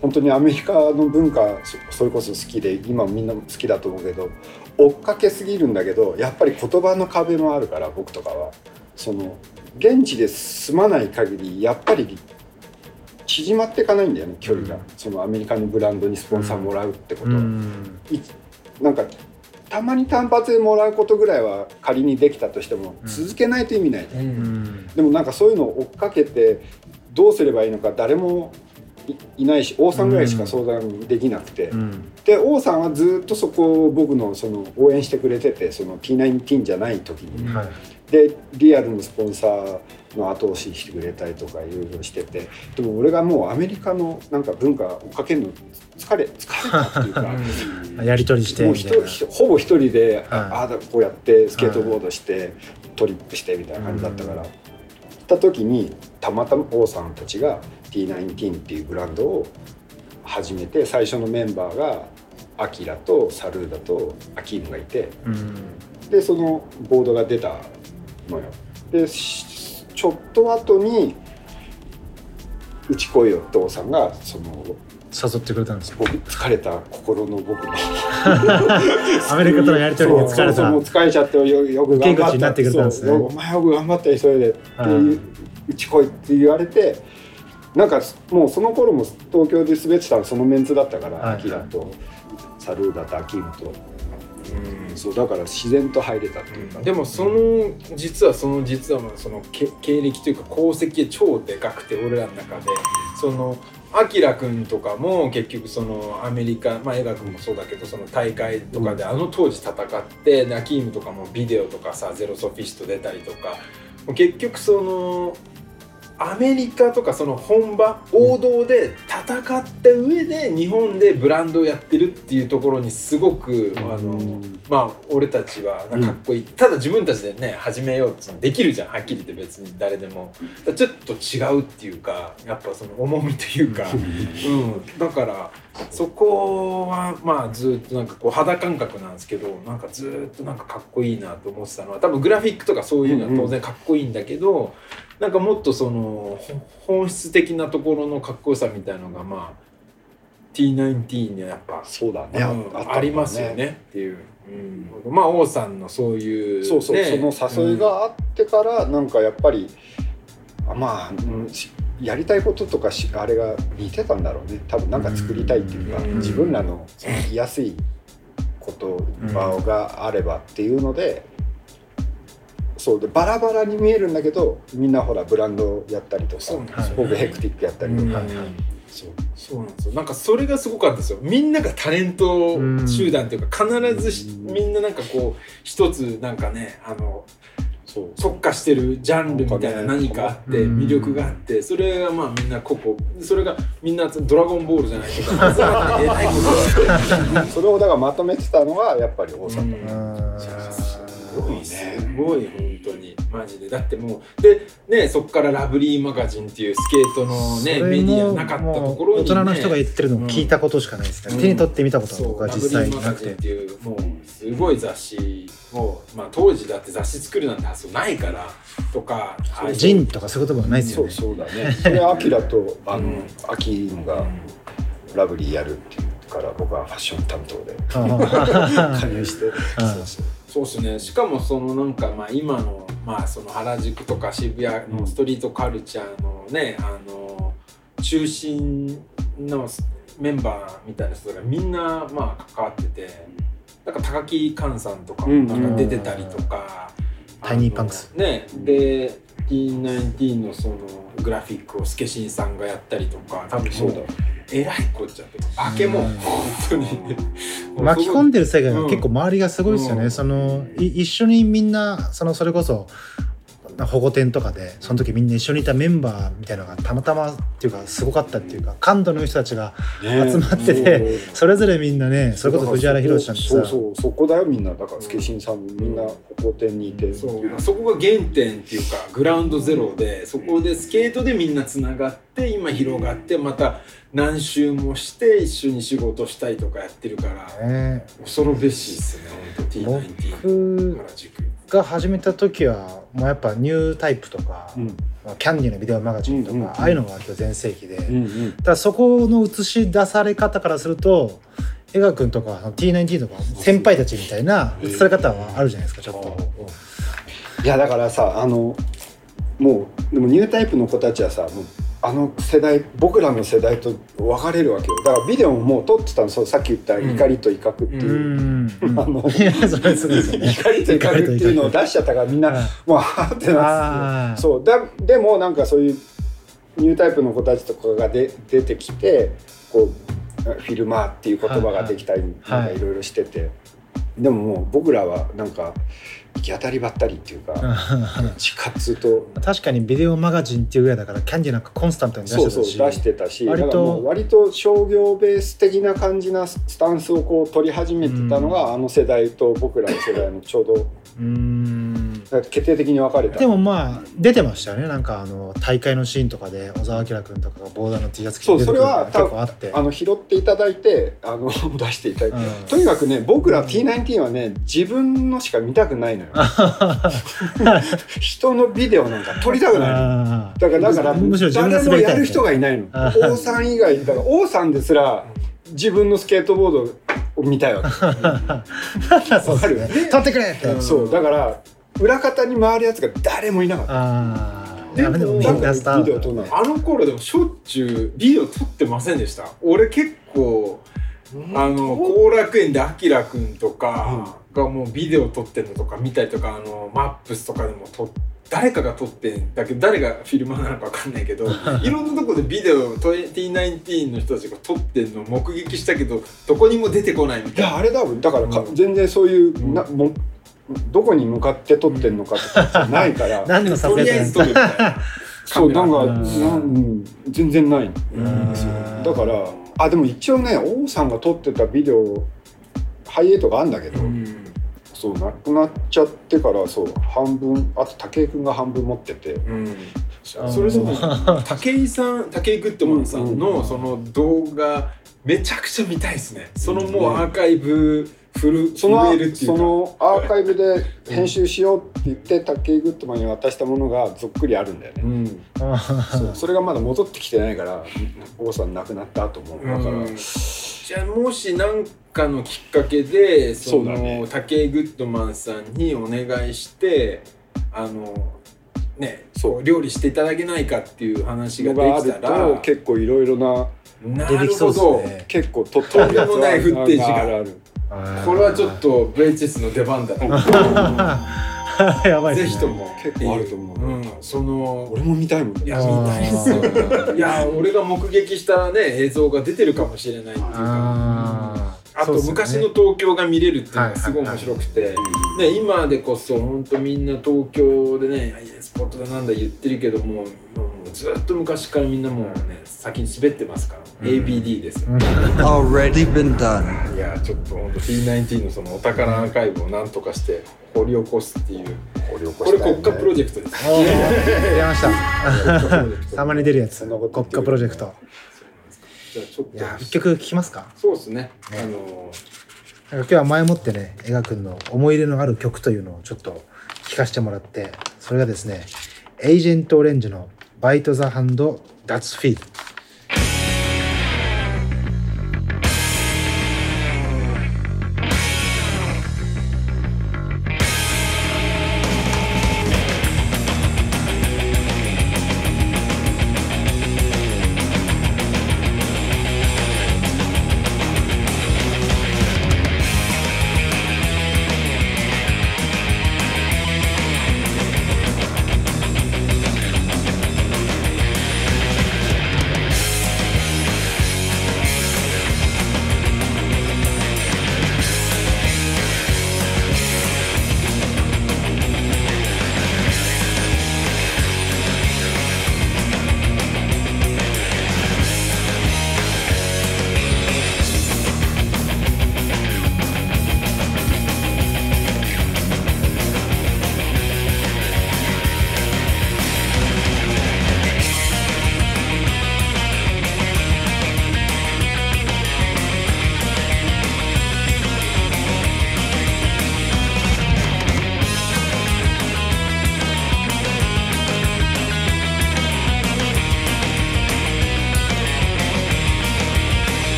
本当にアメリカの文化そそれこそ好きで今みんな好きだと思うけど追っかけすぎるんだけどやっぱり言葉の壁もあるから僕とかは。その現地で住まない限りやっぱり縮まっていかないんだよね距離が、そのアメリカのブランドにスポンサーもらうってこと。は、うん。いなんかたまに単発でもらうことぐらいは仮にできたとしてもうん。続けないと意味ない、ううん。んでもなんかそういうのを追っかけてどうすればいいのか誰もいいないし王さんぐらいしか相談できなくて、うん。で王さんはずっとそこを僕のその応援してくれててその T19 じゃない時に、はい。でリアルのスポンサーの後押ししてくれたりとかいろいろしてて。でも俺がもうアメリカのなんか文化追っかけるの疲れ疲れたっていうか。やり取りしてもうほぼ一人で、あはい。あこうやってスケートボードして、トリップしてみたいな感じだったから、行った時にたまたま王さんたちが T19 っていうブランドを始めて最初のメンバーがアキラとサルーダとアキームがいて。うん。でそのボードが出たのよ。でしちょっと後にうち来いよって王さんがその誘ってくれたんですよ。僕疲れた心の僕に。アメリカとのやり取りで疲れた。もう。疲れちゃってよよく頑張った。ってくれたんですね。お前よく頑張ったよそれでっていううち来いって言われてなんかもうその頃も東京で滑ってたのそのメンツだったから、はい。アキラとサルーダとアキームと、そうだから自然と入れたっていうか、でもその実はその実はまあそのけ経歴というか功績超でかくて俺らの中でそのアキラくんとかも結局そのアメリカまあ江川君もそうだけどその大会とかであの当時戦ってでアキームとかもビデオとかさゼロソフィスト出たりとか結局そのアメリカとかその本場王道で戦った上で日本でブランドをやってるっていうところにすごく、あのまあ俺たちはかかっこいい、ただ自分たちでね始めようってできるじゃんはっきり言って別に誰でも。ちょっと違うっていうかやっぱその重みというか、うん、だからそこはまあずっとなんかこう肌感覚なんですけどなんかずっとなんかかっこいいなと思ってたのは多分グラフィックとかそういうのは当然かっこいいんだけど、なんかもっとそのほ本質的なところのかっこよさみたいのがまあ T19 にはやっぱ、そうだね、うんありますよねっていう、うん、まあ王さんのそういう、ね、そうそう、その誘いがあってからなんかやっぱりあまあ、うんしやりたいこととかしあれが似てたんだろうね。多分なんか作りたいっていうか、うん。自分らのその言いやすい言葉があればっていうので、そうでバラバラに見えるんだけどみんなほらブランドやったりとかそうなんですよ僕ヘクティックやったりとか、うん。そう。そうなんですよ。なんかそれがすごかったですよ。みんながタレント集団っていうか必ずみんななんかこう一つなんかねあのそう。特化してるジャンルみたいな何かあってうん。魅力があってそれがまあみんな個々それがみんなドラゴンボールじゃないけど集まってえらいことだってそれをだからまとめてたのがやっぱり大阪、ごいね。すごい本当に。マジで。だってもうでねそこからラブリーマガジンっていうスケートのねメディアもなかったところに、ね、大人の人が言ってるのを聞いたことしかないですね、うん。手に取ってみたことは僕は実際になくラブリーマガジンってていうもうすごい雑誌を、まあ、当時だって雑誌作るなんて発想ないからとかジンとかそういう言葉はないですよね。そうそうだね。それアキラとあの、うんアキがラブリーやるっていうから僕はファッション担当で。あ加入して、そうそうそうですね。しかもそのなんかまあ今のまあその原宿とか渋谷のストリートカルチャーのね、あの中心のメンバーみたいな人がみんなまあ関わっててなんか高木寛さんとかもなんか出てたりとか、タイニーパンクス。ねで T19 のそのグラフィックをスケシンさんがやったりとか多分そうだえらいこっちゃって。化け物うん。本当に。巻き込んでる世界がうん結構周りがすごいですよね、うん。そのい一緒にみんなそのそれこそ保護店とかでその時みんな一緒にいたメンバーみたいなのがたまたまっていうかすごかったっていうか感度のいい人たちがね。集まってて、それぞれみんなねそれこそ藤原宏さんってさ。そうそうそこだよみんな。だからスケシンさんみんな歩行店にいて。そう。そこが原点っていうかグラウンドゼロでそこでスケートでみんなつながって今広がってまた何周もして一緒に仕事したりとかやってるからね。恐るべしですね。本当 T19 僕原宿が始めた時はもうやっぱニュータイプとか、うん。キャンディーのビデオマガジンとか、うんうんうん。ああいうのが全盛期で、うんうん。だからそこの映し出され方からすると江川君とか T19 とか先輩たちみたいな映され方はあるじゃないですかちょっと。いやだからさあのもうでもニュータイプの子たちはさもうあの世代僕らの世代と分かれるわけよ。だからビデオももう撮ってたのそうさっき言った怒りと威嚇ってういう、ん。あの。怒りと威嚇っていうのを出しちゃったからみんなはい。もうはーってなってそう。だでもなんかそういうニュータイプの子たちとかがで出てきてこうフィルマーっていう言葉ができたりはいろいろしてて、でももう僕らはなんか行き当たりばったりっていうか地下通と。確かにビデオマガジンっていうぐらいだからキャンディーなんかコンスタントに出してたし。そうそう出してたし割と割と商業ベース的な感じなスタンスをこう取り始めてたのが、あの世代と僕らの世代のちょうどうーん。決定的に分かれた。でもまあ出てましたよね。なんかあの大会のシーンとかで小沢明君とかがボーダーの T シャツ着てるのがそれは多分結構あって。あの拾っていただいてあの 出していただいて、うん。とにかくね僕ら T19 はね自分のしか見たくないのよ。人のビデオなんか撮りたくないだからだから誰もやる人がいないの。王さん以外だから王さんですら自分のスケートボードを見たいわけ。ーそうですね。撮ってくれって。そうだから裏方に回るやつが誰もいなかった。ああでもでもみんなスタビデオー撮んあの頃でもしょっちゅうビデオ撮ってませんでした？俺結構あの後楽園であきらくんとかがもうビデオ撮ってるのとか見たりとかあのマップスとかでも撮誰かが撮ってんだけど誰がフィルマーなのか分かんないけど いろんなとこでビデオ T19 の人たちが撮ってんのを目撃したけどどこにも出てこないみいたいな。やあれだもんだからか、うん。全然そういう、うん。なもうどこに向かって撮ってんのかとかないから。何の撮とりあえ影だず撮るみたいな。そうなんか、うんなんうん全然ない。ん。ですよだからあでも一応ね王さんが撮ってたビデオハイエイトがあるんだけど、うんそうなくなっちゃってからそう半分あと武井君が半分持ってて。うん。それでも武井さん 武井グッドマンさんうんのその動画めちゃくちゃ見たいですね。そのもうアーカイブフルそのるっていうか。そのアーカイブで編集しようって言って武井グッドマンに渡したものがぞっくりあるんだよね、うん。そう。それがまだ戻ってきてないから王さん亡くなったと思うだから、うんじゃあもし何かのきっかけでそのそうだね。武井グッドマンさんにお願いしてあのねそう。料理していただけないかっていう話ができたら。と結構いろいろななるほど。ね。結構とっとるやつとんでもないフッテージが。あるあるこれはちょっと VHS の出番だな。やばいですね。ぜひとも結構あると思う。うん、その俺も見たいもんいやね見たいですよ。いや俺が目撃したね映像が出てるかもしれないっていうか。あと昔の東京が見れるっていうのがすごい面白くて、ね、今でこそ本当みんな東京でねスポットだなんだ言ってるけどももうずっと昔からみんなもうね先に滑ってますから、ABD ですよ、Already been done. いやちょっと本当 P19 のそのお宝アーカイブをなんとかして掘り起こすっていう。掘り起ここれしたいね。国家プロジェクトです。おー出ました。たまに出るやつ。国家プロジェクト。じゃあちょっと。いや一曲聴きますか？そうですね。あのなんか今日は前もってね、映画くんの思い入れのある曲というのをちょっと聴かせてもらって、それがですね、エージェントオレンジのバイト・ザ・ハ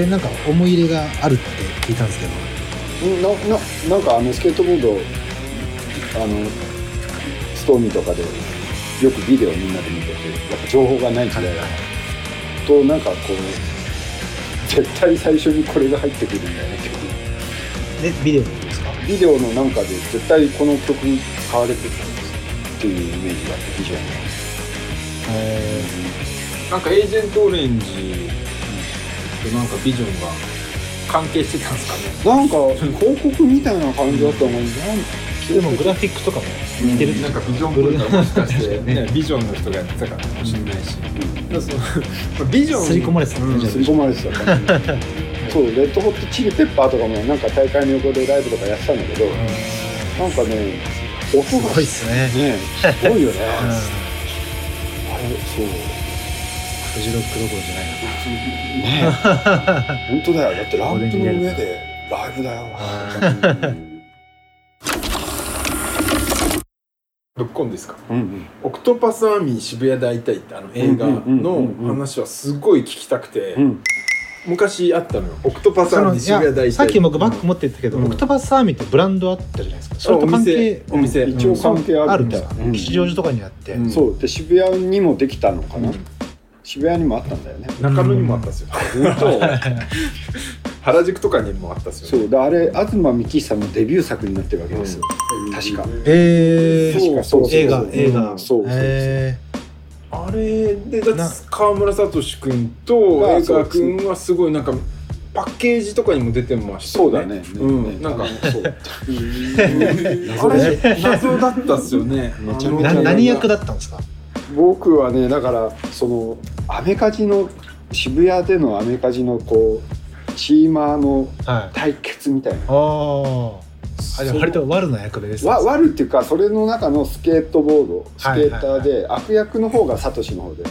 れなんか思い入れがあるって聞いたんですけど、うんなななんかあのスケートボードあのストーミーとかでよくビデオみんなで見ててやっぱ情報がない時代だとなんかこう絶対最初にこれが入ってくるんだよね曲で、ビデオですか？ビデオのなんかで絶対この曲使われてたんですっていうイメージがあって非常になんかエージェントオレンジとなんかビジョンが関係してたんですかね？なんか広告みたいな感じだったのになんでもグラフィックとかも似てる。なんかビジョンブルーがもしかして、ね、ビジョンの人がやってたからかもしれないし、だからそのビジョン刷り込まれてたんですね。刷り込まれてたからね。そうレッドホットチリペッパーとかもなんか大会の横でライブとかやってたんだけど、なんかね音すがごいっすね。ねすごいよね、うん。あれそうフジロックどころじゃないな。ね本当だよ。だってランプの上でライブだよ。ぶっこんですか？うんうん。オクトパスアーミー渋谷で会いたいってあの映画の話はすごい聞きたくて、うん。昔あったのよ。オクトパスアーミー渋谷大やさっき僕バッグ持ってたけど、うん。オクトパスアーミーってブランドあったじゃないですか。それとお関係店。お店一応関係あるんですか、うん吉祥寺とかにあって、うんそう。で渋谷にもできたのかな、うん渋谷にもあったんだよね。中野にもあったんですよ。原宿とかにもあったんですよね。そう。であれ東幹久のデビュー作になってるわけですよ、確か。えー、確か。そうそう映画。映画、うん。そうそうそう。えあれでだってな川村聡君とが江川君はすごいなんかパッケージとかにも出てましたよそうだね。うん。なんかそう。あれ謎だったっすよね。めちゃめー、ちゃな何役だったんですか？僕はねだからそのアメカジの渋谷でのアメカジのこうチーマーのはい。対決みたいな。あー。あじゃあ割と悪な役でですわ悪っていうかそれの中のスケートボード。スケーターで、悪役の方がサトシの方で。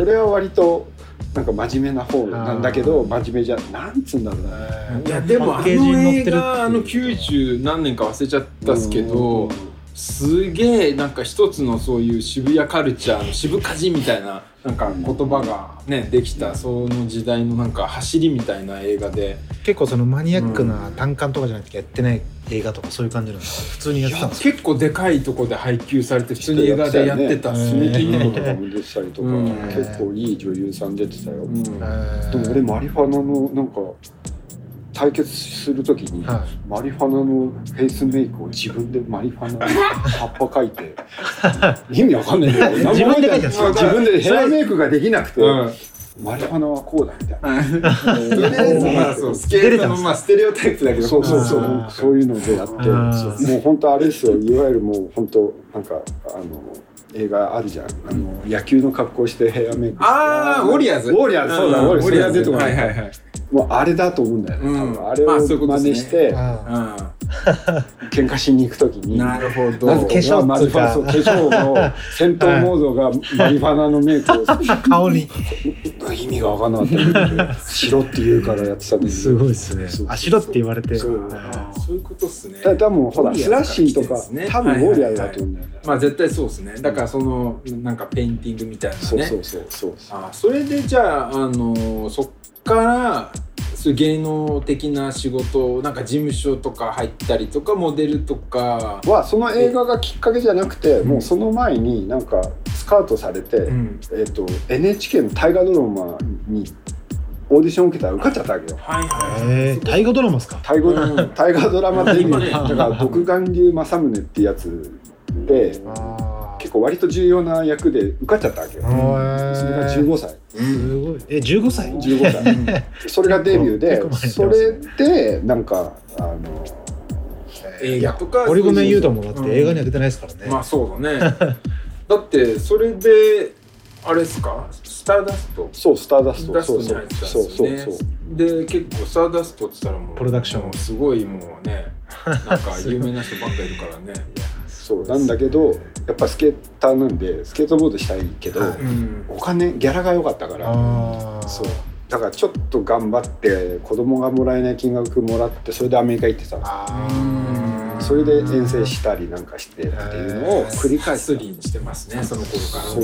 俺は割となんか真面目な方なんだけど真面目じゃなんつうんだろうな。えー。いやでもあの映ってる画あのっていう。90何年か忘れちゃったっすけどうんすげえなんか一つのそういう渋谷カルチャーの渋かじみたいななんか言葉がねできたその時代のなんか走りみたいな映画で。結構そのマニアックな単館とかじゃなくてやってない映画とかそういう感じなんですか普通にやってたんですか？結構でかいとこで配給されて普通に映画でやってたっすね。スミキね。ングとかも出てたりとか、うん。結構いい女優さん出てたよ、うん。でも俺マリファナのなんか対決するときに、はマリファナのフェイスメイクを自分でマリファナの葉っぱ描いて 意味わかんないけど 自分で描いたんですか自分でヘアメイクができなくて、うん。マリファナはこうだみたいな、とりあえずまあそうスケートのまあステレオタイプだけどそうそうそう。そういうのでやってもう本当あれですよ。いわゆるもう本当なんかあの映画あるじゃん。あの野球の格好してヘアメイクああウォリアーズ。ウォリアーズそうだ、ん。ウォリアーズ。とか、はいはいはいもうあれだと思うんだよね、うん。多分。あれを真似して、あ喧嘩しに行くときに。なるほど。なぜ化粧マリファナそう化粧の戦闘モードが マリファナのメイクを。ー顔に。意味が分かんなかった 白って言うからやってたんだけど。すごいですね。そうあしろって言われて。そう。いうことっすね。だ多分ほらスラッシーとか多分ウォリアーだと思うんだよね、まあ絶対そうですね。だからそのなんかペインティングみたいなね。そうそうそうそう。あそれでじゃあ、あのそっからそういう芸能的な仕事なんか事務所とか入ったりとかモデルとか、はその映画がきっかけじゃなくてもうその前になんかスカウトされて、うん、えっと NHK の大河ドラマにオーディション受けたら受かっちゃったわけよ。はいはいえー、大河ドラマですか？大河 大河ドラマデビュー今ね。だから独眼竜政宗ってやつであ結構割と重要な役で受かっちゃったわけよ。ー。それが15歳。すごい。え15歳？15歳。それがデビューでそれでなんかあの映画。とか堀米雄斗もだっうんて映画には出てないですからね、まあそうだね。だってそれであれですか？スターダスト？そうスターダスト。そうそう。そうですよね。そうそうで結構スターダストって言ったらもうプロダクションすごいもうねなんか有名な人ばっかりいるからね。そう。なんだけどやっぱスケーターなんでスケートボードしたいけど、お金ギャラが良かったから。そう。だからちょっと頑張って子供がもらえない金額もらってそれでアメリカ行ってたの。あそれで遠征したりなんかしてっていうのを繰り返す。スリー。にしてますねその頃からそう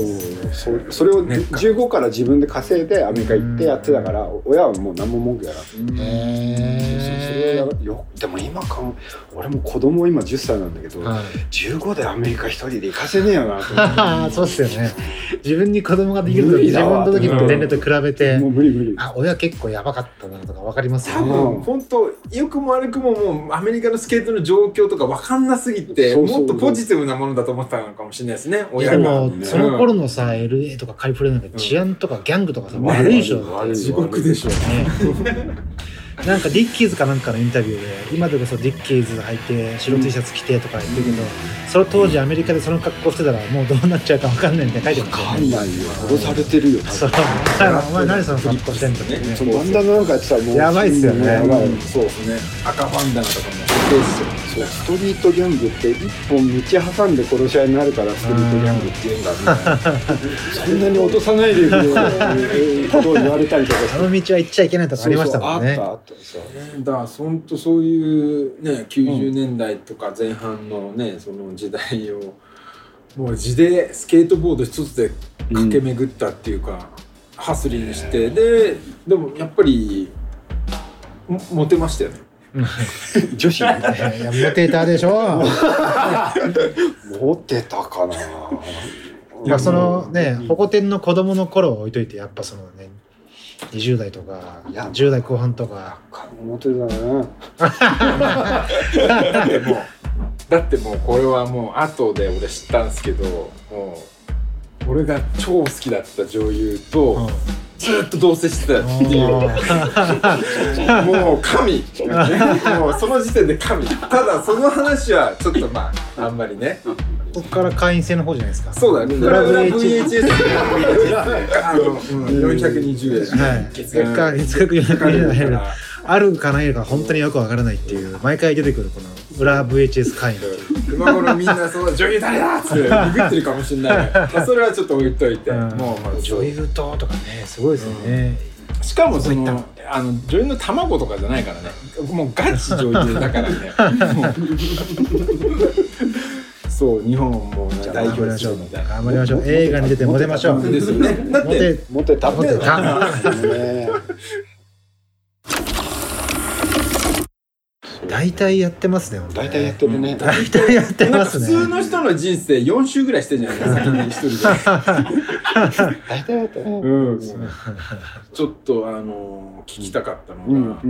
そう。それをね。15から自分で稼いでアメリカ行ってやってたから親はもう何も文句やらずうんそうそれをやるよでも今かん俺も子供今10歳なんだけど、はい。15でアメリカ一人で行かせねえよなそうっすよね。自分に子供ができると自分の時の年齢と比べてもう無理無理あ親結構やばかったなとか分かります？よ多ね分本当良くも悪くももうアメリカのスケートの状況とか分かんなすぎてもっとポジティブなものだと思ってたのかもしれないですね親が。でもね。その頃のさ LA とかカリフォルニアなん。か治安とかギャングとかさね悪いでしょ地獄でしょ。ね。なんかディッキーズかなんかのインタビューで今でこそディッキーズ履いて白 T シャツ着てとか言ってるけど、その当時アメリカでその格好してたらもうどうなっちゃうか分かんないみたいな書いてますよ。ね分かんないよ殺されてるよ。多そう。分お前何その格好してんの？ね。そのバンダナなんかやってたらもうやばいっすよね。やばい。そうですね。赤バンダナとかもスペースよ。そうストリートギャングって一本道挟んで殺し合いになるからストリートギャングって言うんだ。みたいなそんなに落とさないでくれことを言われたりとかして。あの道は行っちゃいけないとかありましたもんね。そうそう。あったあった。さだから本当そういうね90年代とか前半のねその時代をもう地でスケートボード一つで駆け巡ったっていうか、ハスリングして。ででもやっぱりもモテましたよね 女子いやモテたでしょ。持ってたかな。まあそのねホコ天の子供の頃を置いといてやっぱそのね20代とかいや10代後半とか。持 ってたな。だってもうだってもうこれはもう後で俺知ったんですけどもう俺が超好きだった女優とずっと同棲してたっていう。もう神。もうその時点で神。ただその話はちょっとまああんまりね。ここから会員制の方じゃないですか。そうだね。裏裏 VHS VHS あの、うん、420円。はい月額。月額400円あるかないか本当によくわからないっていう毎回出てくるこの裏 VHS 会員っていう。今頃みんなその女優誰だっつって。ビビってるかもしれないまあそれはちょっと置いといて、うん。もうまあ女優ととかねすごいですよね、しかもそのあの女優の卵とかじゃないからね。もうガチ女優だからね。そう日本をもう代表しょうるみたいな頑張りましょう。映画に出てモテましょうですよね。だってモテたモテた大体やってますね大体やってるね。大体やってますね。普通の人の人生4周ぐらいしてんじゃないですか 先に一人で。大体やってる ちょっとあの聞きたかったうのが、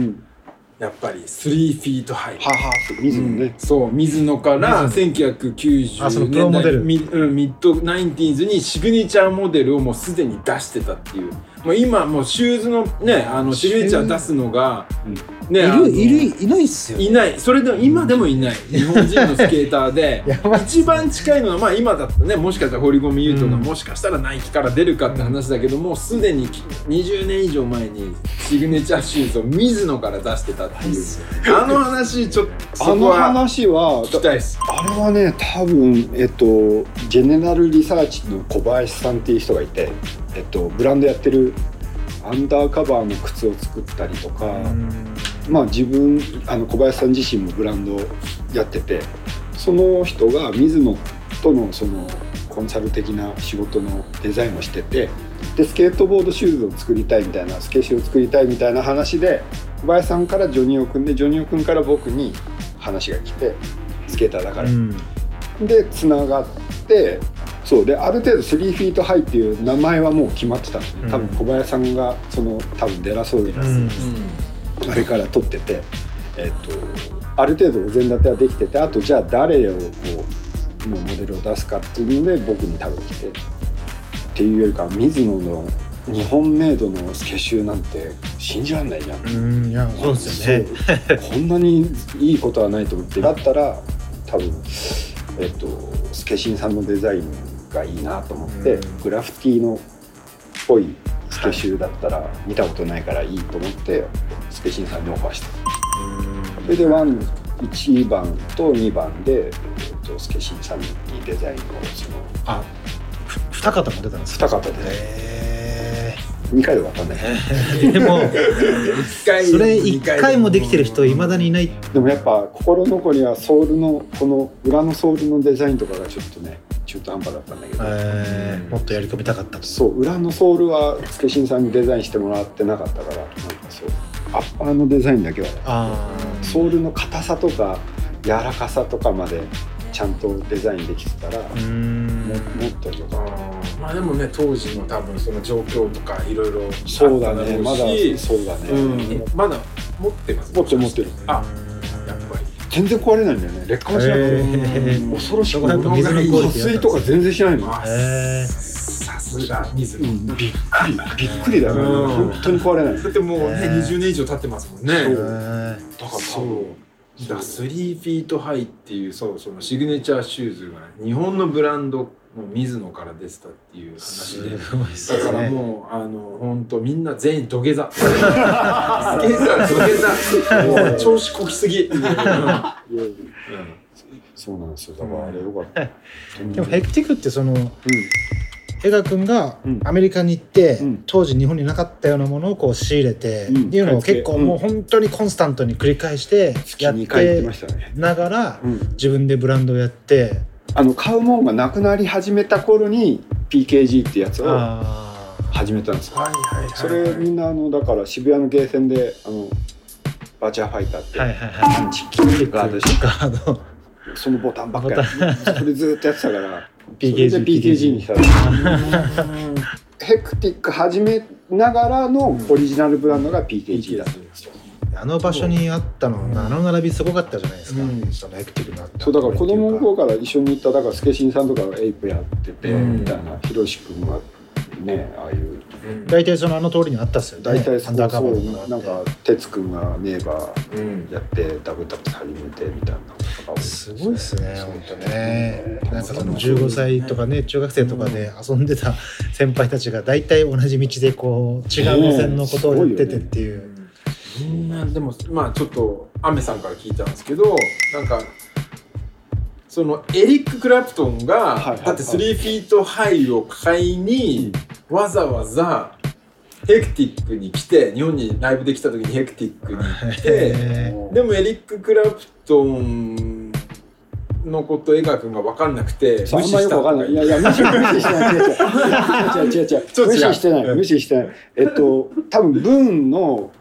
やっぱり3フィートハイ。ははって水野ねそう水野からあその1990プロモデル。ミうん mid-nineties にシグネチャーモデルをもうすでに出してたっていうもう今もうシューズのねあのシグネチャー出すのが、ねいるいるいないっすよいない。それでも今でもい。ない日本人のスケーターで。一番近いのはまあ今だったらね。もしかしたら堀米雄斗がうん。もしかしたらナイキから出るかって話だけどもうすでに20年以上前にシグネチャーシューズを水野から出してたっていう。あの話ちょっとそあの話は聞きたいです。あれはね多分えっとジェネラルリサーチの小林さんっていう人がいてえっとブランドやってるアンダーカバーの靴を作ったりとか、まあ自分あの小林さん自身もブランドやっててその人が水野とのそのコンサル的な仕事のデザインをしててでスケートボードシューズを作りたいみたいなスケシューを作りたいみたいな話で小林さんからジョニオ君でジョニオ君から僕に話が来てスケーターだから、うん。でつながってそうである程度3フィートハイっていう名前はもう決まってたのね多分小林さんがその多分デラソールのうん。あれから取ってて、えっとある程度お膳立てはできててあとじゃあ誰をこうのモデルを出すかっていうので僕に多分来てっていうよりか水野の日本メイドのスケシューなんて信じられないじゃん。うんいやそうですよね。こんなにいいことはないと思ってだったら多分えっとスケシンさんのデザインがいいなと思って、うん。グラフィティのっぽいスケシューだったら見たことないからいいと思ってスケシンさんにオファーした。それでワン1番と2番で、えっと、スケシンさんにデザインをそのあふ二方も出たんですか2方で。へ2回で終わったんだけえでも一回それ一回もできてる人いまだにいない。どでもやっぱ心残りはソールのこの裏のソールのデザインとかがちょっとね中途半端だったんだけど、えー。もっとやり込みたかったと。そう裏のソールはスケシンさんにデザインしてもらってなかったからなんかそう。アッパーのデザインだけはあソールの硬さとか柔らかさとかまでちゃんとデザインできてたら、あうん。ももっとよかった。まあでもね当時の多分その状況とかいろいろそうだね。まだし。そうだね、うん。まだ持ってます持ってる持ってる。あやっぱり。全然壊れないんだよね。劣化もしなくて、恐ろしくそこやっぱ水とか全然しないの、さすが水。野うん、びっくり。びっくりだよね、うん。本当に壊れない。だってもうねへー。20年以上経ってますもんね。そう。へだから多そう分だ3フィートハイっていうそうそのシグネチャーシューズが日本のブランドの水野から出てたっていう話で。すごいっすだからねもうあの本当みんな全員土下座。スケーター土下座。もう調子こきすぎ、うん。そうなんですよ。だからあれよかった、でもヘクティクってそのうん江川君がうん。アメリカに行って、うん。当時日本になかったようなものをこう仕入れて、うん。っていうのを結構うん。もう本当にコンスタントに繰り返してやっ2回行っててましたね、ながらうん、自分でブランドをやって。あの買うもんがなくなり始めた頃に PKG ってやつをあ始めたんですよ。はいはいはいそれみんなあのだから渋谷のゲーセンであのバーチャーファイターって、はいはいはい。パンチキックガードしガード。そのボタンばっかり。それずっとやってたから PKG それで PKG にした。らヘクティック始めながらのオリジナルブランドが PKG だったんですよ。あの場所にあったのあの並びすごかったじゃないですか、うん。そのエクティブなそうだから子供の頃から一緒に行っただからスケシンさんとかがエイプやってて、うん。みたいな。ヒロシ君がねああいう大体そのあの通りにあったっすよ。ね大体そアンダーカバそうーとかなんか哲君がネイバーうん。やってダブルタップ始めてみたいなすごいっすね本当ね。なんかその15歳とかね中学生とかで遊んでた先輩たちが大体同じ道でこう違う路線のことをやっててっていう、みんなでもまあちょっとアメさんから聞いたんですけどなんかそのエリック・クラプトンが、はいはいだって3フィートハイを買いに、わざわざヘクティックに来て日本にライブできた時にヘクティックに来てへでもエリック・クラプトンのこと江川君が分かんなくてそうあんまよくわかんない。いやいや、無視無視してない。違う違う違う違う無視してない。うん無視してない。えっと、多分ブーンの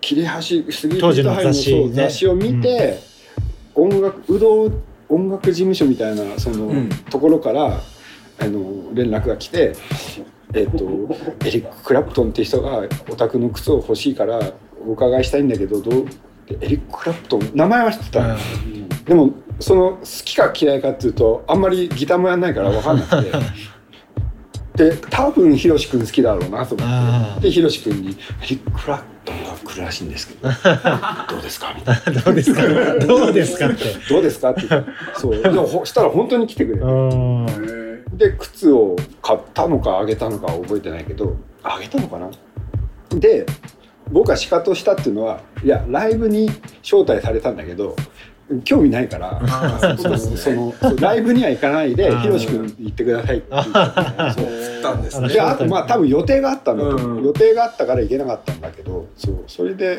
切れ端、杉当時の雑誌ねそう雑誌を見て、音楽、うどん音楽事務所みたいな、その、うん。ところから、あの、連絡が来て、えっと、エリック・クラプトンって人がオタクの靴を欲しいからお伺いしたいんだけど、どうエリック・クラプトン、名前は知ってた。でもその好きか嫌いかっていうとあんまりギターもやんないから分かんなくて。で多分ヒロシ君好きだろうなと思あって。でヒロシ君に「エリック・クラプトンが来るらしいんですけど。どうですか?」みたいな。どうですか？どうですかって「どうですか?」って。そう。でもほしたら本当に来てくれうるんで靴を買ったのかあげたのかは覚えてないけどあげたのかな？で僕は仕方をしたっていうのはいやライブに招待されたんだけど興味ないからそのライブには行かないでひろし君行ってくださいって言ったんですね。であとまあ多分予定があったんだと予定があったから行けなかったんだけどそう。それで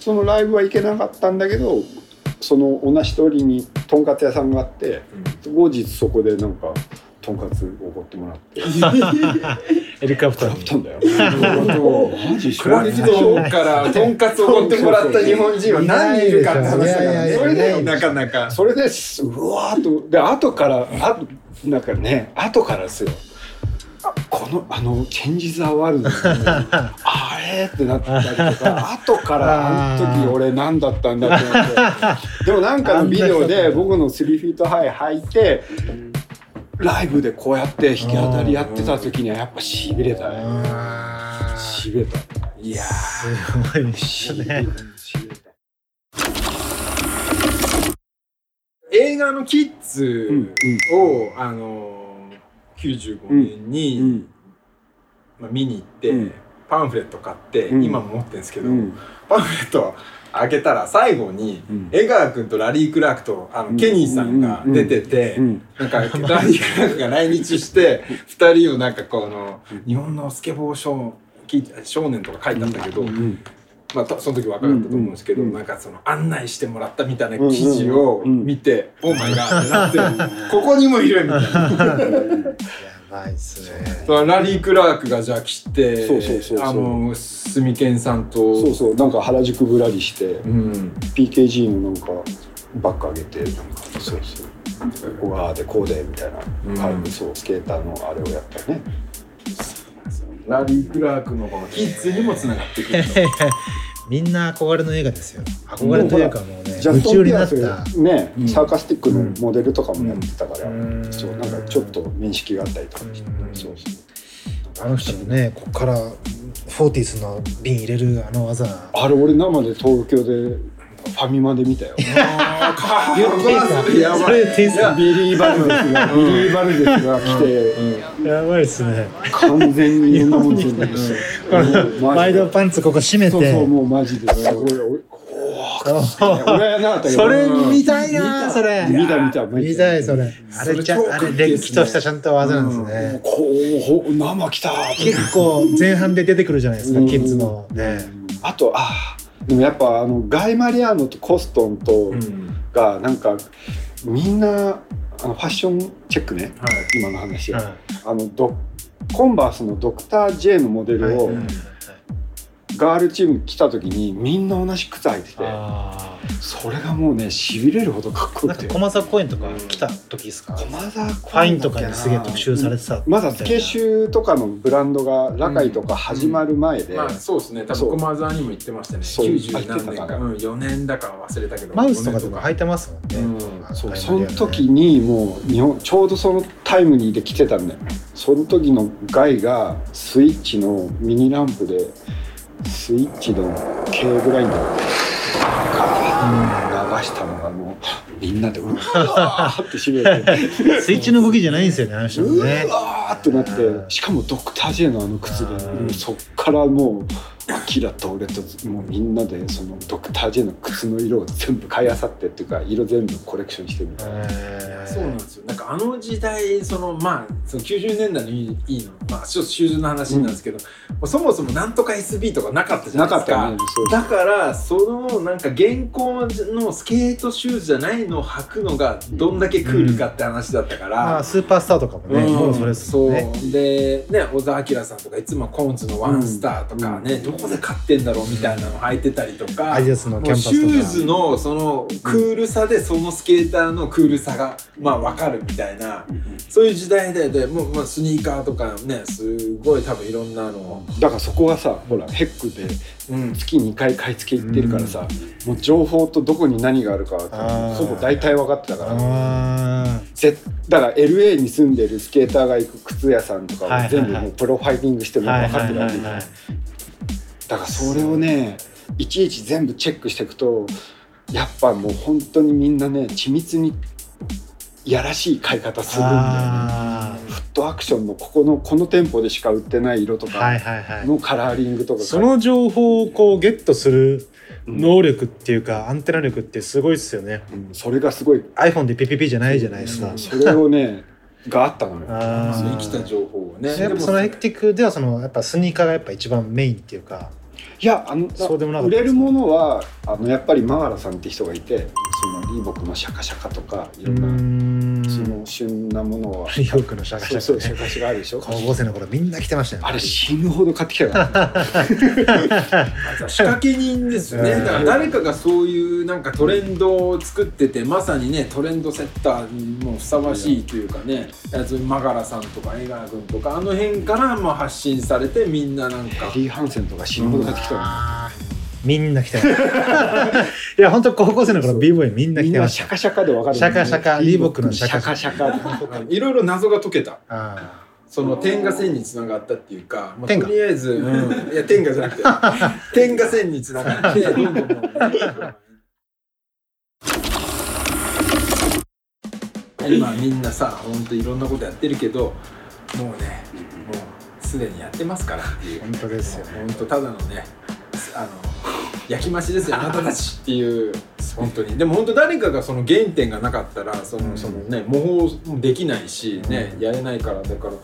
そのライブは行けなかったんだけどその同じ通りにとんかつ屋さんがあって後日そこでなんかとんかつおごってもらって。エリカプトン食ったんだよマジクラフトからとんかつをおごってもらった日本人は何人いるかって話だからそれでなかなか。それですうわーっと。で後からあなんかね後からですよ。あこのあのチェンジ・ザ・ワールドの あれってなったりとか後からあの時俺何だったんだってなって。でもなんかのビデオで僕の3フィートハイ履いてライブでこうやって弾き当たりやってた時にはやっぱしびれたね。しびれた。いやすごいですね。しびれた。映画の「キッズうんを」あの95年に、うん。まあ、見に行って、うん。パンフレット買って、うん。今も持ってるんですけど、うん。パンフレット開けたら最後に、うん。江川君とラリー・クラークとあの、うん。ケニーさんが出てて、うん。なんかラリー・クラークが来日して 二人をなんかこの日本のスケボー少少年とか書いてあったけど、うん。まあ、たその時若かったと思うんですけど、うん。なんかその案内してもらったみたいな記事を見て「オーマイガー」ってなって ここにもいるみたいな。やばいっすね。ラリー・クラークがじゃあ来てそうそうそうそう。あの住健さんと。そうそうなんか原宿ぶらりしてうん、PKG のなんかバッグあげてなんかそうそう。うわーでこうでみたいな、うん。はいそうスケーターのあれをやったね。ラリー・クラークのこのキッズにもつながってくる みんな憧れの映画ですよ。憧れというかもうねジャストン・夢中になっピアスたね、うん。サーカスティックのモデルとかもやってたから、うん。そうなんかちょっと面識があったりとかそうそう。あの人もねこっからフォーティスの瓶入れるあの技。あれ俺生で東京でファミマで見たよ。あーか言っていい。やばい。ビリー・バルデスが、ビリー・バルデスが来て、やばいっすね。完全にいろんなもんつんだけどこのワイドパンツここ締めて。そうそうもうマジで。それ見たいなそれ。見た見た見たいそれ。あれちゃあれれっきとしたちゃんと技なんですね。こうほ生来た。結構前半で出てくるじゃないですかうん。キッズの。ね。あとあでもやっぱあのガイ・マリアーノとコストンとうん。がなんかみんなあのファッションチェックねはい。今の話は、はあのどコンバースのドクター J のモデルをガールチーム来た時にみんな同じ靴履いてて。あそれがもうねしびれるほどかっこよくて。駒沢公園とか来た時ですか、駒沢ファインとかですげえ特集されてた。まだスケシュとかのブランドがラカイとか始まる前で、まあそうですね。多分駒沢にも言ってましたね。そう。90何年か、たからうん、4年だか忘れたけど。マウスとかでも5履いてますもんね、うん。そう。あその時にもう日本ちょうどそのタイムリーで来てたんだよその時のガイがスイッチのミニランプでスイッチの K グラインダーでガーッ流したのがもうみんなでうわーってしびれて。スイッチの動きじゃないんですよねあの人もうねわーってなってうんしかもドクター J のあの靴でそっからもうアキラと俺ともうみんなでそのドクター J の靴の色を全部買いあさってっていうか色全部コレクションしてみたいな。えー。そうなんですよ。なんかあの時代そのまあその90年代のいいいいの。まあちょっとシューズの話なんですけど、もうそもそもなんとか SB とかなかったじゃなですか。ないかったよね。だからそのなんか現行のスケートシューズじゃないのを履くのがどんだけクールかって話だったから、まあスーパースターとかもね、うん。もうそれですもんね。そう。でね小沢明さんとかいつもコンバースのワンスターとかね、どこで買ってんだろうみたいなの履いてたりとか、うシューズのそのクールさでそのスケーターのクールさがまあ分かるみたいなそういう時代ででもう、まあ、スニーカーとかねすごい多分いろんなの、だからそこはさほらヘックでうん、月2回買い付け行ってるからさ、もう情報とどこに何があるかほぼ大体分かってたから。だから LA に住んでるスケーターが行く靴屋さんとかを全部もうプロファイリングしてーもう分かってるわけだからそれをねいちいち全部チェックしていくとやっぱもう本当にみんなね緻密にやらしい買い方するんだよね。あフットアクションのここのこの店舗でしか売ってない色とかのカラーリングとか。その情報をこうゲットする能力っていうか、アンテナ力ってすごいですよね。うんそれがすごい。iPhone でピピピじゃないじゃないですか、それをねがあったのよ。生きた情報をね。やっぱそのヘクティックではそのやっぱスニーカーがやっぱ一番メインっていうかいやあのそうでもな売れるものはあのやっぱりマガラさんって人がいてそのリーボックのシャカシャカとかいうろーん。な、の旬なものは。リヨークのシャカシそうそうシャャカねカシャカあるでしょ高校生の頃みんな着てましたよ。ねあれ死ぬほど買ってきたから。仕掛け人ですよね。うん。だから誰かがそういうなんかトレンドを作っててまさにねトレンドセッターにもふさわしいというかねやつマガラさんとか江川君とかあの辺からまあ発信されてみんななんか。ヘリー・ハンセンとか死ぬほど買ってきたからあーみんな着てました いや本当高校生の頃 b ボーイみんなみん着てましシャカシャカでわかる。シャカシャカリーボックのシシャャカカシャカ。いろいろ謎が解けた。あその点が線につながったっていうか、とりあえず、うん、いや点がじゃなくて。点が線につながって。今みんなさ本当いろんなことやってるけどもうねもうすでにやってますからっていう。ー本当ですよね。本当ただのねあの焼き増しですよあなたたちっていう。本当に。でも本当誰かがその原点がなかったらそのそのね模倣もできないしねやれないからだから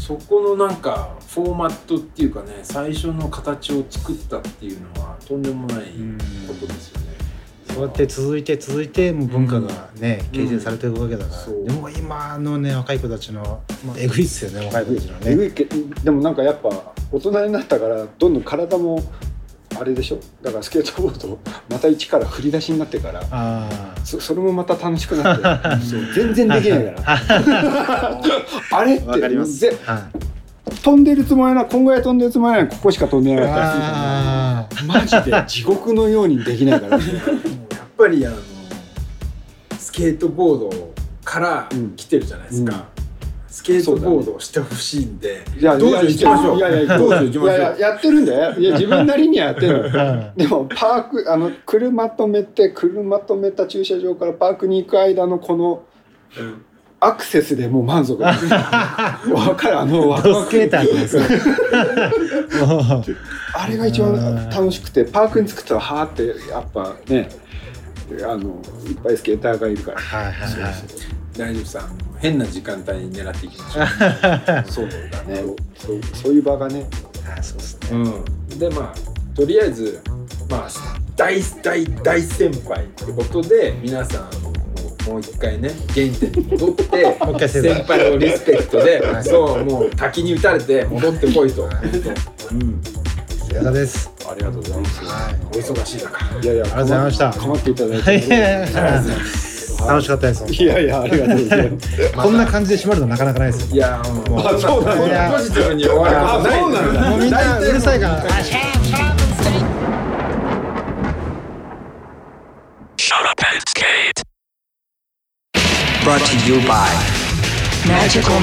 そこのなんかフォーマットっていうかね最初の形を作ったっていうのはとんでもないことですよね。そうやって続いて続いてもう文化がね、うん。形成されていくわけだから、でも今のね若い子たちの、まあ、えぐいっすよね若い子たちのね。えぐいけでもなんかやっぱ大人になったからどんどん体もあれでしょ？だからスケートボードまた一から振り出しになってからあそそれもまた楽しくなって そう全然できないから。あれ？って。かります。はい。飛んでるつもりなこんぐらい飛んでるつもりなここしか飛んでなかったりするから。あー。マジで地獄のようにできないから。も うやっぱりあのスケートボードから来てるじゃないですか、うんスケートボードをしてほしいんで、いや道場行きましょう。いやいや道場行きましょう。いやいややってるんだよ。いや自分なりにはやってるでもパークあの車止めて車止めた駐車場からパークに行く間のこのアクセスでもう満足。わかる？あのワクワクあれが一番楽しくてパークに着くとはーってやっぱねあのいっぱいスケーターがいるから。はいはいはい大丈夫さ変な時間帯に狙っていきましょう。そうだね。そう。そういう場がね。あそうですね。うん、でまあとりあえずまあ大大大先輩ってことで皆さんももう一回ね原点に戻って 先輩。のリスペクトでそうもう滝に打たれて戻ってこいと、うん、矢田です。ありがとうございます。お忙しい中。いやいやありがとうございました。構っていただいはいて 楽しかったです。いやいやありがとうございます。こんな感じで締まるのなかなかないですよ。いやもうあそうなんいやポジティブに終わるそうなんだもうみんなうるさい。から Shut up and skate. Brought to you by Magical.